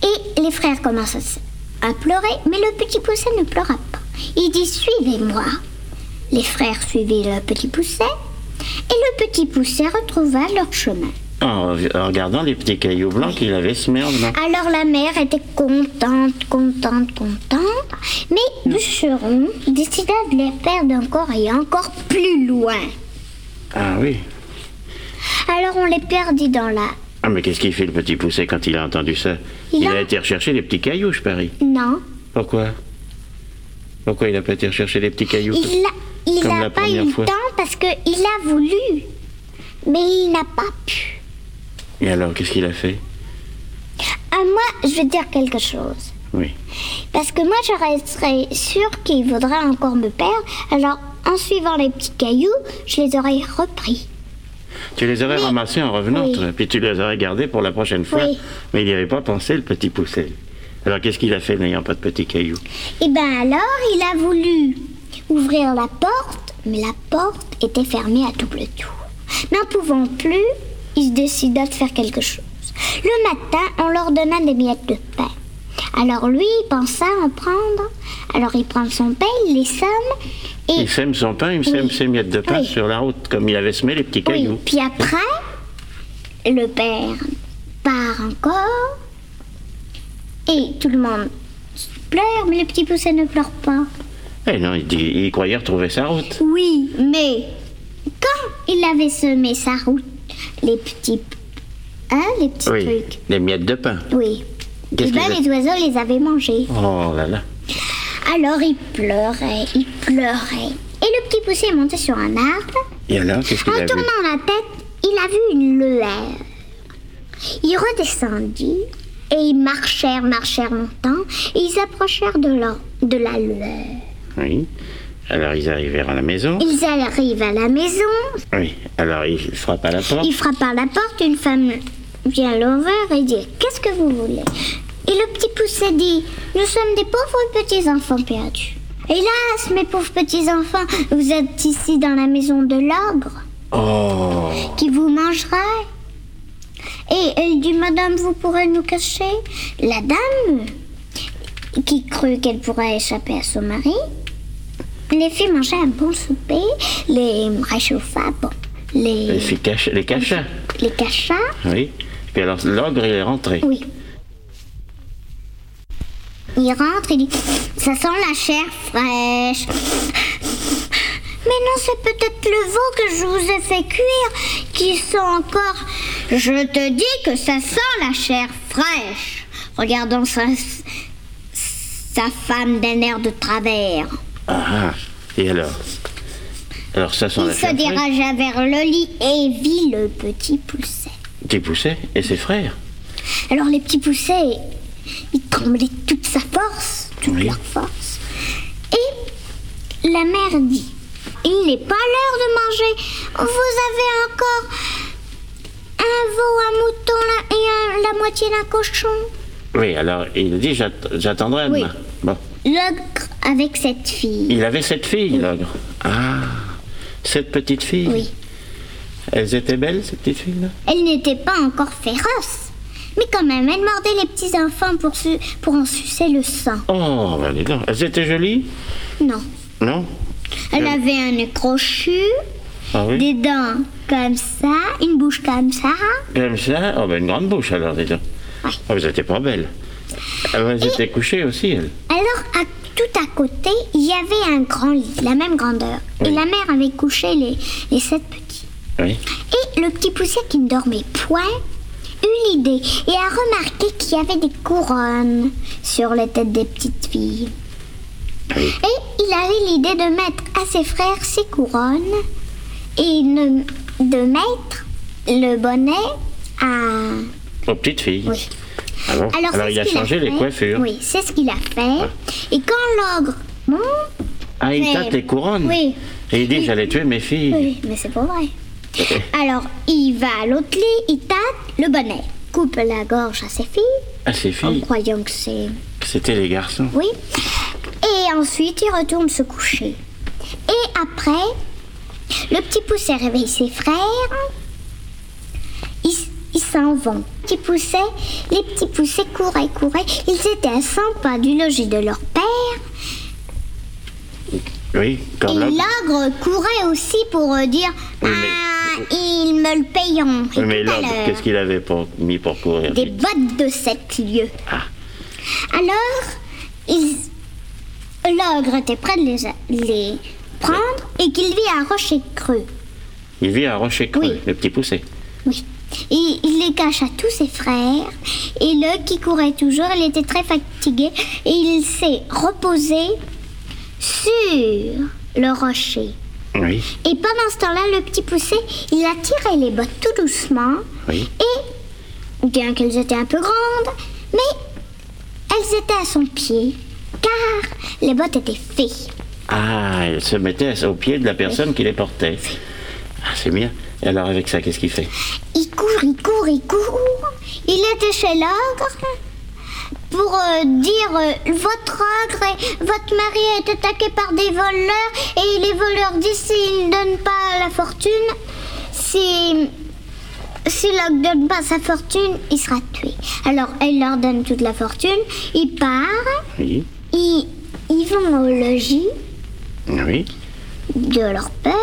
Et les frères commencent à pleurer, mais le petit poussé ne pleura pas. Il dit Suivez-moi. Les frères suivaient le petit poussé, et le petit poussé retrouva leur chemin. En, en regardant les petits cailloux blancs qu'il avait semés en blanc. Alors la mère était contente, contente, contente, mais Bûcheron décida de les perdre encore et encore plus loin. Ah oui. Alors on les perdit dans la... Ah, mais qu'est-ce qu'il fait le petit poussé quand il a entendu ça? Il Il a- a été rechercher les petits cailloux, je parie. Non, Pourquoi? Pourquoi il a pas été rechercher les petits cailloux il a, il Comme a la pas eu le temps parce qu'il a voulu, mais il n'a pas pu. Et alors, qu'est-ce qu'il a fait? À moi, je vais dire quelque chose. Oui. Parce que moi, je resterais sûre qu'il voudrait encore me perdre. Alors, en suivant les petits cailloux, je les aurais repris. Tu les aurais ramassés en revenant, Oui. puis tu les aurais gardés pour la prochaine fois. Oui. Mais il n'y avait pas pensé, le petit poussé. Alors qu'est-ce qu'il a fait n'ayant pas de petits cailloux Et ben alors, il a voulu ouvrir la porte, mais la porte était fermée à double tour. N'en pouvant plus, il se décida de faire quelque chose. Le matin, on leur donna des miettes de pain. Alors lui, il pensa en prendre. Alors il prend son pain, il les somme, et Il sème son pain, il sème ses miettes de pain Oui. sur la route, comme il avait semé les petits Oui, cailloux. puis après, le père part encore. Et tout le monde pleure, mais le petit pousset ne pleure pas. Eh non, il, dit, il croyait retrouver sa route. Oui, mais quand il avait semé sa route, les petits. Hein, les petits Oui, trucs. les miettes de pain. Oui. Et ben, qu'ils a- les oiseaux les avaient mangés. Oh là là. Alors il pleurait, il pleurait. Et le petit poussé est monté sur un arbre. Et alors, qu'est-ce qu'il En a vu tournant la tête, il a vu une lueur. Il redescendit et ils marchèrent, marchèrent longtemps et ils s'approchèrent de la, de la lueur. Oui. Alors ils arrivèrent à la maison. Ils arrivent à la maison, Oui. Alors il frappe à la porte. il frappe à la porte, une femme vient l'ouvrir et dit Qu'est-ce que vous voulez? Et le petit poussé dit Nous sommes des pauvres petits enfants perdus. Hélas, mes pauvres petits enfants, vous êtes ici dans la maison de l'ogre Oh. qui vous mangerait. Et elle dit Madame, vous pourrez nous cacher La dame, qui crut qu'elle pourrait échapper à son mari, les fit manger un bon souper, les réchauffa, bon, Les, les, filles cach- les cacha. les cacha. Oui. Puis alors l'ogre il est rentré. Oui. Il rentre, il dit Ça sent la chair fraîche. Mais non, c'est peut-être le veau que je vous ai fait cuire qui sent encore. Je te dis que ça sent la chair fraîche. Regardons sa, sa femme d'un air de travers. Ah. Et alors? Alors ça sent Il la se chair fraîche. dirigea vers le lit et vit le petit pousset. Petit poussé et ses frères. Alors les petits poussets, ils tremblaient toute sa force, toute Oui. leur force. Et la mère dit, il n'est pas l'heure de manger. Vous avez encore un veau, un mouton là, et un- la moitié d'un cochon. Oui, alors il dit j'att- j'attendrai Oui. demain. Bon. L'ogre avec cette fille. Il avait sept filles, l'ogre. Ah, sept petites filles. Oui. Elles étaient belles, ces petites filles-là Elle n'était pas encore féroce. Mais quand même, elle mordait les petits enfants pour, su- pour en sucer le sang. Oh, ben dis donc. Elles étaient jolies Non. Non Elle Euh. avait un nez crochu, Ah oui des dents comme ça, une bouche comme ça. Comme ça Oh, ben une grande bouche alors, dis donc. Oh, vous étiez pas belles. Elles étaient couchées aussi, elles. Alors, à, tout à côté, il y avait un grand lit, la même grandeur. Et la mère avait couché les, les sept petits. Oui. Et le petit poussé qui ne dormait point eut l'idée et a remarqué qu'il y avait des couronnes sur les têtes des petites filles. Et il avait l'idée de mettre à ses frères ces couronnes et ne- de mettre le bonnet à... Aux petites filles. Oui. Ah bon Alors, c'est il a changé les coiffures. Oui, c'est ce qu'il a fait. Et quand l'ogre monte, Ah, il tâte les couronnes. Oui. Et il dit j'allais tuer mes filles. Oui, mais c'est pas vrai. Alors, il va à l'autre lit, il tâte le bonnet, coupe la gorge à ses filles, en croyant que c'est... c'était les garçons. Oui. Et ensuite, il retourne se coucher. Et après, le petit pousset réveille ses frères. Ils ils s'en vont. Petit pousset, les petits poussets couraient, couraient. Ils étaient à 100 pas du logis de leur père. Oui, Et l'ogre. l'ogre courait aussi pour euh, dire Oui, mais- Ah, ils me le payeront. Oui, mais à l'ogre, qu'est-ce qu'il avait pour, mis pour courir Des bottes de sept lieues. Ah. Alors, ils- l'ogre était prêt de les, les prendre et qu'il vit un rocher creux. Il vit à Rocher Creux, Oui. le petit poussé. Oui. Et il les cache à tous ses frères. Et le qui courait toujours, il était très fatigué. Et il s'est reposé sur le rocher. Oui, Et pendant ce temps-là, le petit poussé, il a tiré les bottes tout doucement. oui. Et, bien qu'elles étaient un peu grandes, mais elles étaient à son pied. Car les bottes étaient fées. Ah, il se mettait au pied de la personne qui les portait. Ah, c'est bien. Et alors, avec ça, qu'est-ce qu'il fait? Il court, il court, il court. Il était chez l'ogre pour euh, dire euh, votre ogre et votre mari est attaqué par des voleurs et les voleurs disent s'ils ne donnent pas la fortune, si si l'ogre ne donne pas sa fortune, il sera tué. Alors elle leur donne toute la fortune, il part, Oui. ils, ils vont au logis Oui. de leur père.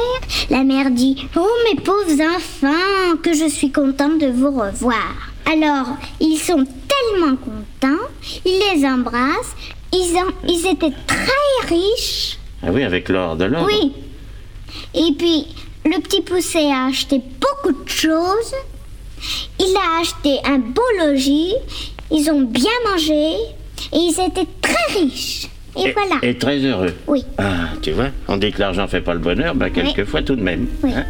La mère dit Oh mes pauvres enfants, que je suis contente de vous revoir. Alors, ils sont tellement contents, ils les embrassent, ils, étaient très riches. Ah oui, avec l'or de l'or. Oui. Et puis, le petit poussé a acheté beaucoup de choses. Il a acheté un beau logis. Ils ont bien mangé. Et ils étaient très riches. Et, voilà. Et très heureux. Oui. Ah, tu vois, on dit que l'argent fait pas le bonheur, bah quelquefois tout de même. Oui. hein.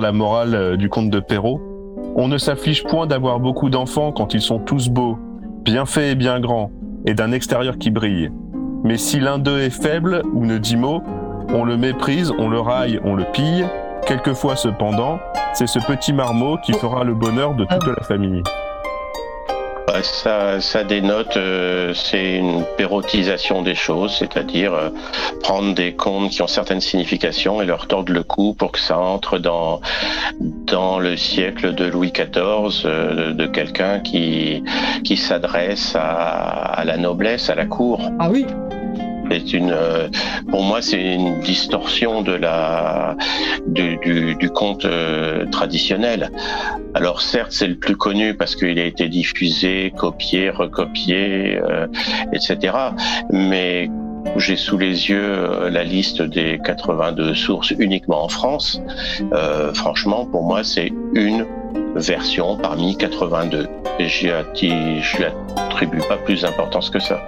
La morale euh, du conte de Perrault. On ne s'afflige point d'avoir beaucoup d'enfants quand ils sont tous beaux, bien faits et bien grands, et d'un extérieur qui brille. Mais si l'un d'eux est faible ou ne dit mot, on le méprise, on le raille, on le pille. Quelquefois cependant, c'est ce petit marmot qui fera le bonheur de toute la famille. Ça, ça dénote, euh, c'est une pérotisation des choses, c'est-à-dire euh, prendre des contes qui ont certaines significations et leur tordre le cou pour que ça entre dans dans le siècle de Louis XIV, euh, de, de quelqu'un qui qui s'adresse à, à la noblesse, à la cour. Ah oui. C'est une, euh, pour moi, c'est une distorsion de la du, du, du conte euh, traditionnel. Alors certes, c'est le plus connu parce qu'il a été diffusé, copié, recopié, euh, etc. Mais j'ai sous les yeux euh, la liste des 82 sources uniquement en France. Euh, franchement, pour moi, c'est une version parmi 82. Et je lui attribue pas plus d'importance que ça.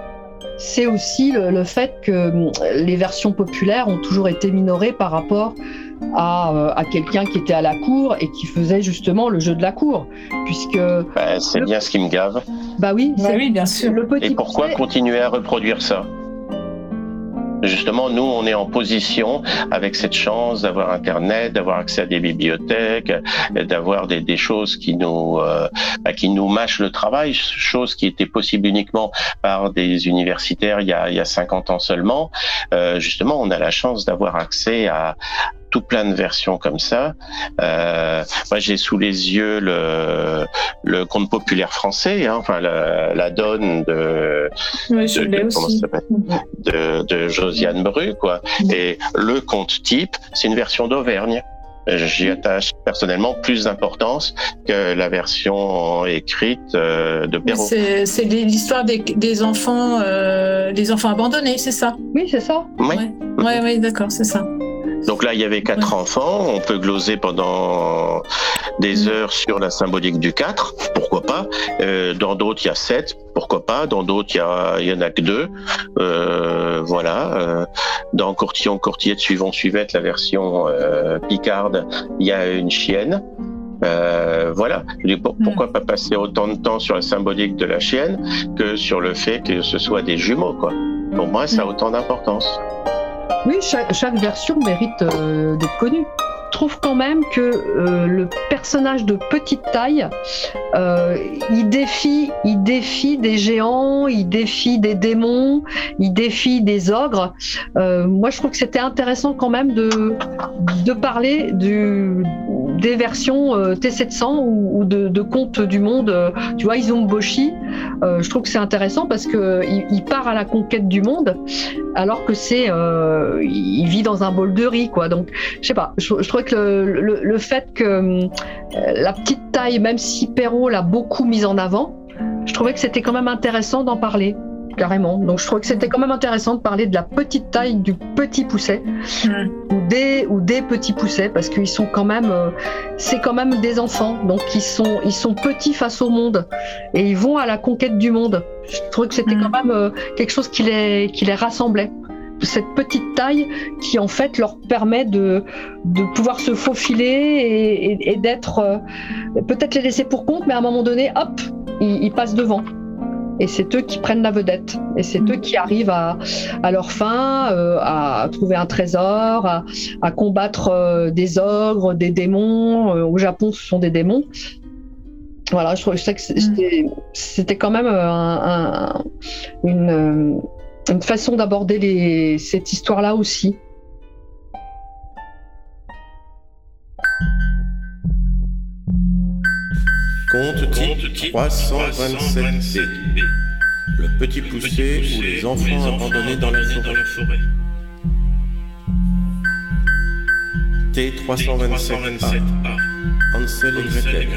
C'est aussi le, le fait que hum, les versions populaires ont toujours été minorées par rapport à, euh, à quelqu'un qui était à la cour et qui faisait justement le jeu de la cour, puisque Ben, c'est bien ce qui me gave. bah oui, c'est oui, bien sûr. le petit Et pourquoi continuer à reproduire ça? Justement, nous, on est en position, avec cette chance d'avoir Internet, d'avoir accès à des bibliothèques, d'avoir des, des choses qui nous, euh, bah, qui nous mâchent le travail, chose qui était possible uniquement par des universitaires il y a, il y a 50 ans seulement. Euh, justement, on a la chance d'avoir accès à tout plein de versions comme ça. Euh, moi, j'ai sous les yeux le, le conte populaire français, hein, enfin la, la donne de, Oui, de- Josiane Bru, quoi. Et le conte type, c'est une version d'Auvergne. J'y attache personnellement plus d'importance que la version écrite euh, de Perrault. C'est l'histoire des, des enfants, euh, des enfants abandonnés, c'est ça? Oui, c'est ça. Oui. Ouais, ouais, d'accord, c'est ça. Donc là, il y avait quatre enfants. On peut gloser pendant des heures sur la symbolique du 4, pourquoi pas. Euh, dans d'autres, il y a 7, pourquoi pas. Dans d'autres, il y, en a que deux. Euh, voilà. Euh, dans Courtillon, Courtillette, Suivant, Suivette, la version euh, Picarde, il y a une chienne. Euh, voilà. Je dis, pour- pourquoi pas passer autant de temps sur la symbolique de la chienne que sur le fait que ce soit des jumeaux, quoi. Pour moi, ça a autant d'importance. Oui, chaque, version mérite euh, d'être connue. Je trouve quand même que euh, le personnage de petite taille, euh, il défie, il défie des géants, il défie des démons, il défie des ogres. Moi, je trouve que c'était intéressant quand même de parler du des versions euh, T700 ou, de, de contes du monde. euh, tu vois, Izumboshi, euh, je trouve que c'est intéressant parce que il, part à la conquête du monde alors que c'est, il vit dans un bol de riz, quoi. Donc, je sais pas. Je, je trouvais que le, fait que la petite taille, même si Perrault l'a beaucoup mise en avant, je trouvais que c'était quand même intéressant d'en parler carrément. Donc je trouvais que c'était quand même intéressant de parler de la petite taille du petit pousset ou des ou des petits poussets parce qu'ils sont quand même euh, c'est quand même des enfants. Donc ils sont ils sont petits face au monde et ils vont à la conquête du monde. Je trouvais que c'était quand même euh, quelque chose qui les qui les rassemblait. Cette petite taille qui en fait leur permet de, de pouvoir se faufiler et, et- et d'être euh, peut-être les laisser pour compte mais à un moment donné hop ils, ils passent devant et c'est eux qui prennent la vedette. Et c'est eux qui arrivent à, à leur fin, euh, à trouver un trésor, à, à combattre euh, des ogres, des démons. Euh, au Japon, ce sont des démons. Voilà, je je sais que c'était c'était quand même un- un- une, une façon d'aborder cette histoire-là aussi. Conte type 327B. Le petit poussé ou les enfants abandonnés dans la forêt. T327A. Hansel et Gretel.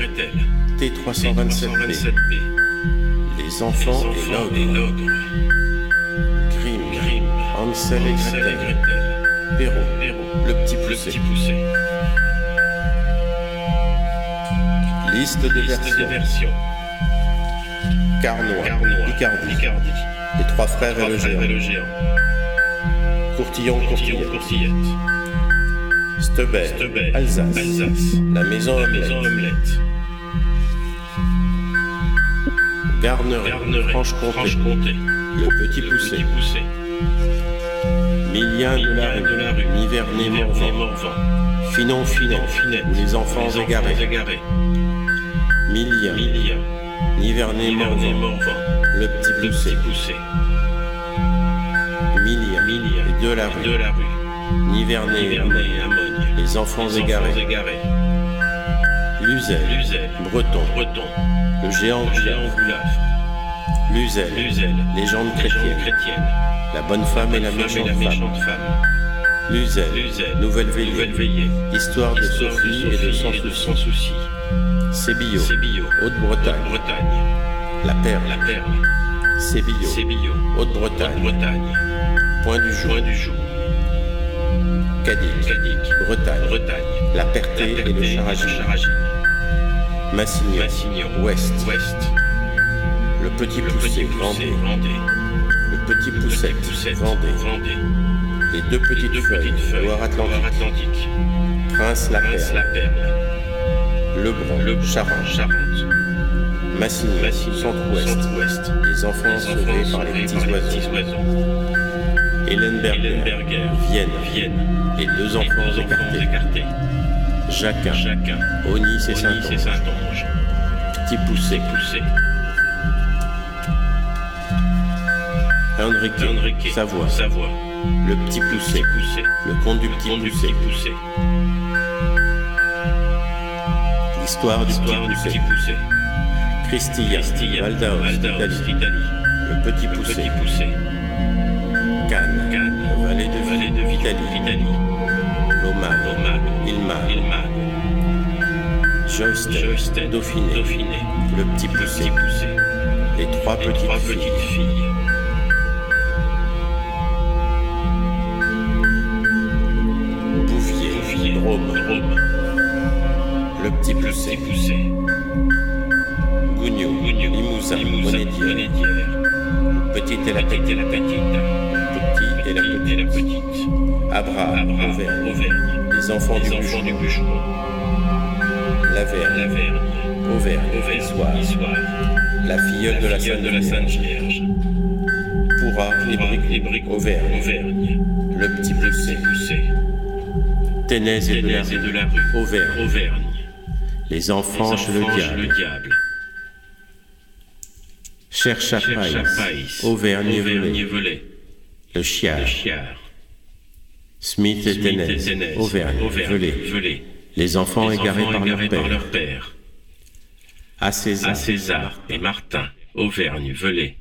T327B. Les enfants et l'ogre. Grimm. Hansel et Gretel. Perrault. Le petit poussé. Liste des versions. Carnois, Picardie, Les trois frères et le géant. Courtillon, Courtillette. Stebert, Alsace. La maison omelette. Garneret, Franche-Comté. Le petit poussé. Millien de la rue, Nivernais, Morvan. Finon, Finet, ou les enfants égarés. Millien, Nivernais, Morvan. Le petit poussé. Millien, et de la rue. Nivernais, Amogne. Les enfants égarés. Luzel, Breton. Le géant Goulaf. Luzel, légende chrétienne. La bonne femme et la méchante femme. Luzel, Nouvelle Veillée. Histoire de Sophie et de Sans Souci. Sébillo, Haute-Bretagne. La Perle, Sébillo, Haute-Bretagne. Point du jour. Cadic, Bretagne. La Perté et le Charagine. Massignon, Ouest. Le petit poussé, Vendée. Le petit poussette, Vendée. Les deux petites feuilles, Loire-Atlantique. Prince la Perle. Lebrun, Charente. Massignon, Centre-Ouest. Les enfants sauvés par les petits oiseaux. Hellenberger, Vienne. Les deux enfants écartés. Jacquin, Onis et Saint-Onge. Petit poussé, Henrique, Savoie. Le petit poussé, le conte du petit poussé. L'histoire du petit poussé. Christilla, Valdaos, Italie. Le petit poussé. Cannes, vallée de Vitalie. Lomad, Ilmad. Joysten, Dauphiné. Le petit poussé. Les trois petites filles. Petit poussé. Gougnou, Limousin, Monédière. Petite et la petite. Petit et la petite. Abra, Auvergne. Les enfants du bûcheron. Lavergne, Auvergne, Soir. La filleule de la Sainte Vierge. Pourra, les briques, Auvergne. Le petit poussé. Ténèse et de la rue. Auvergne. Les enfants chez le diable. Cherche à Païs. Auvergne et Velay. Le chiard. Smith et Ténèse. Auvergne. Velay. Les enfants Les égarés, enfants par, égarés leur par père. leur père. À César, À César et Martin, Auvergne, Velay,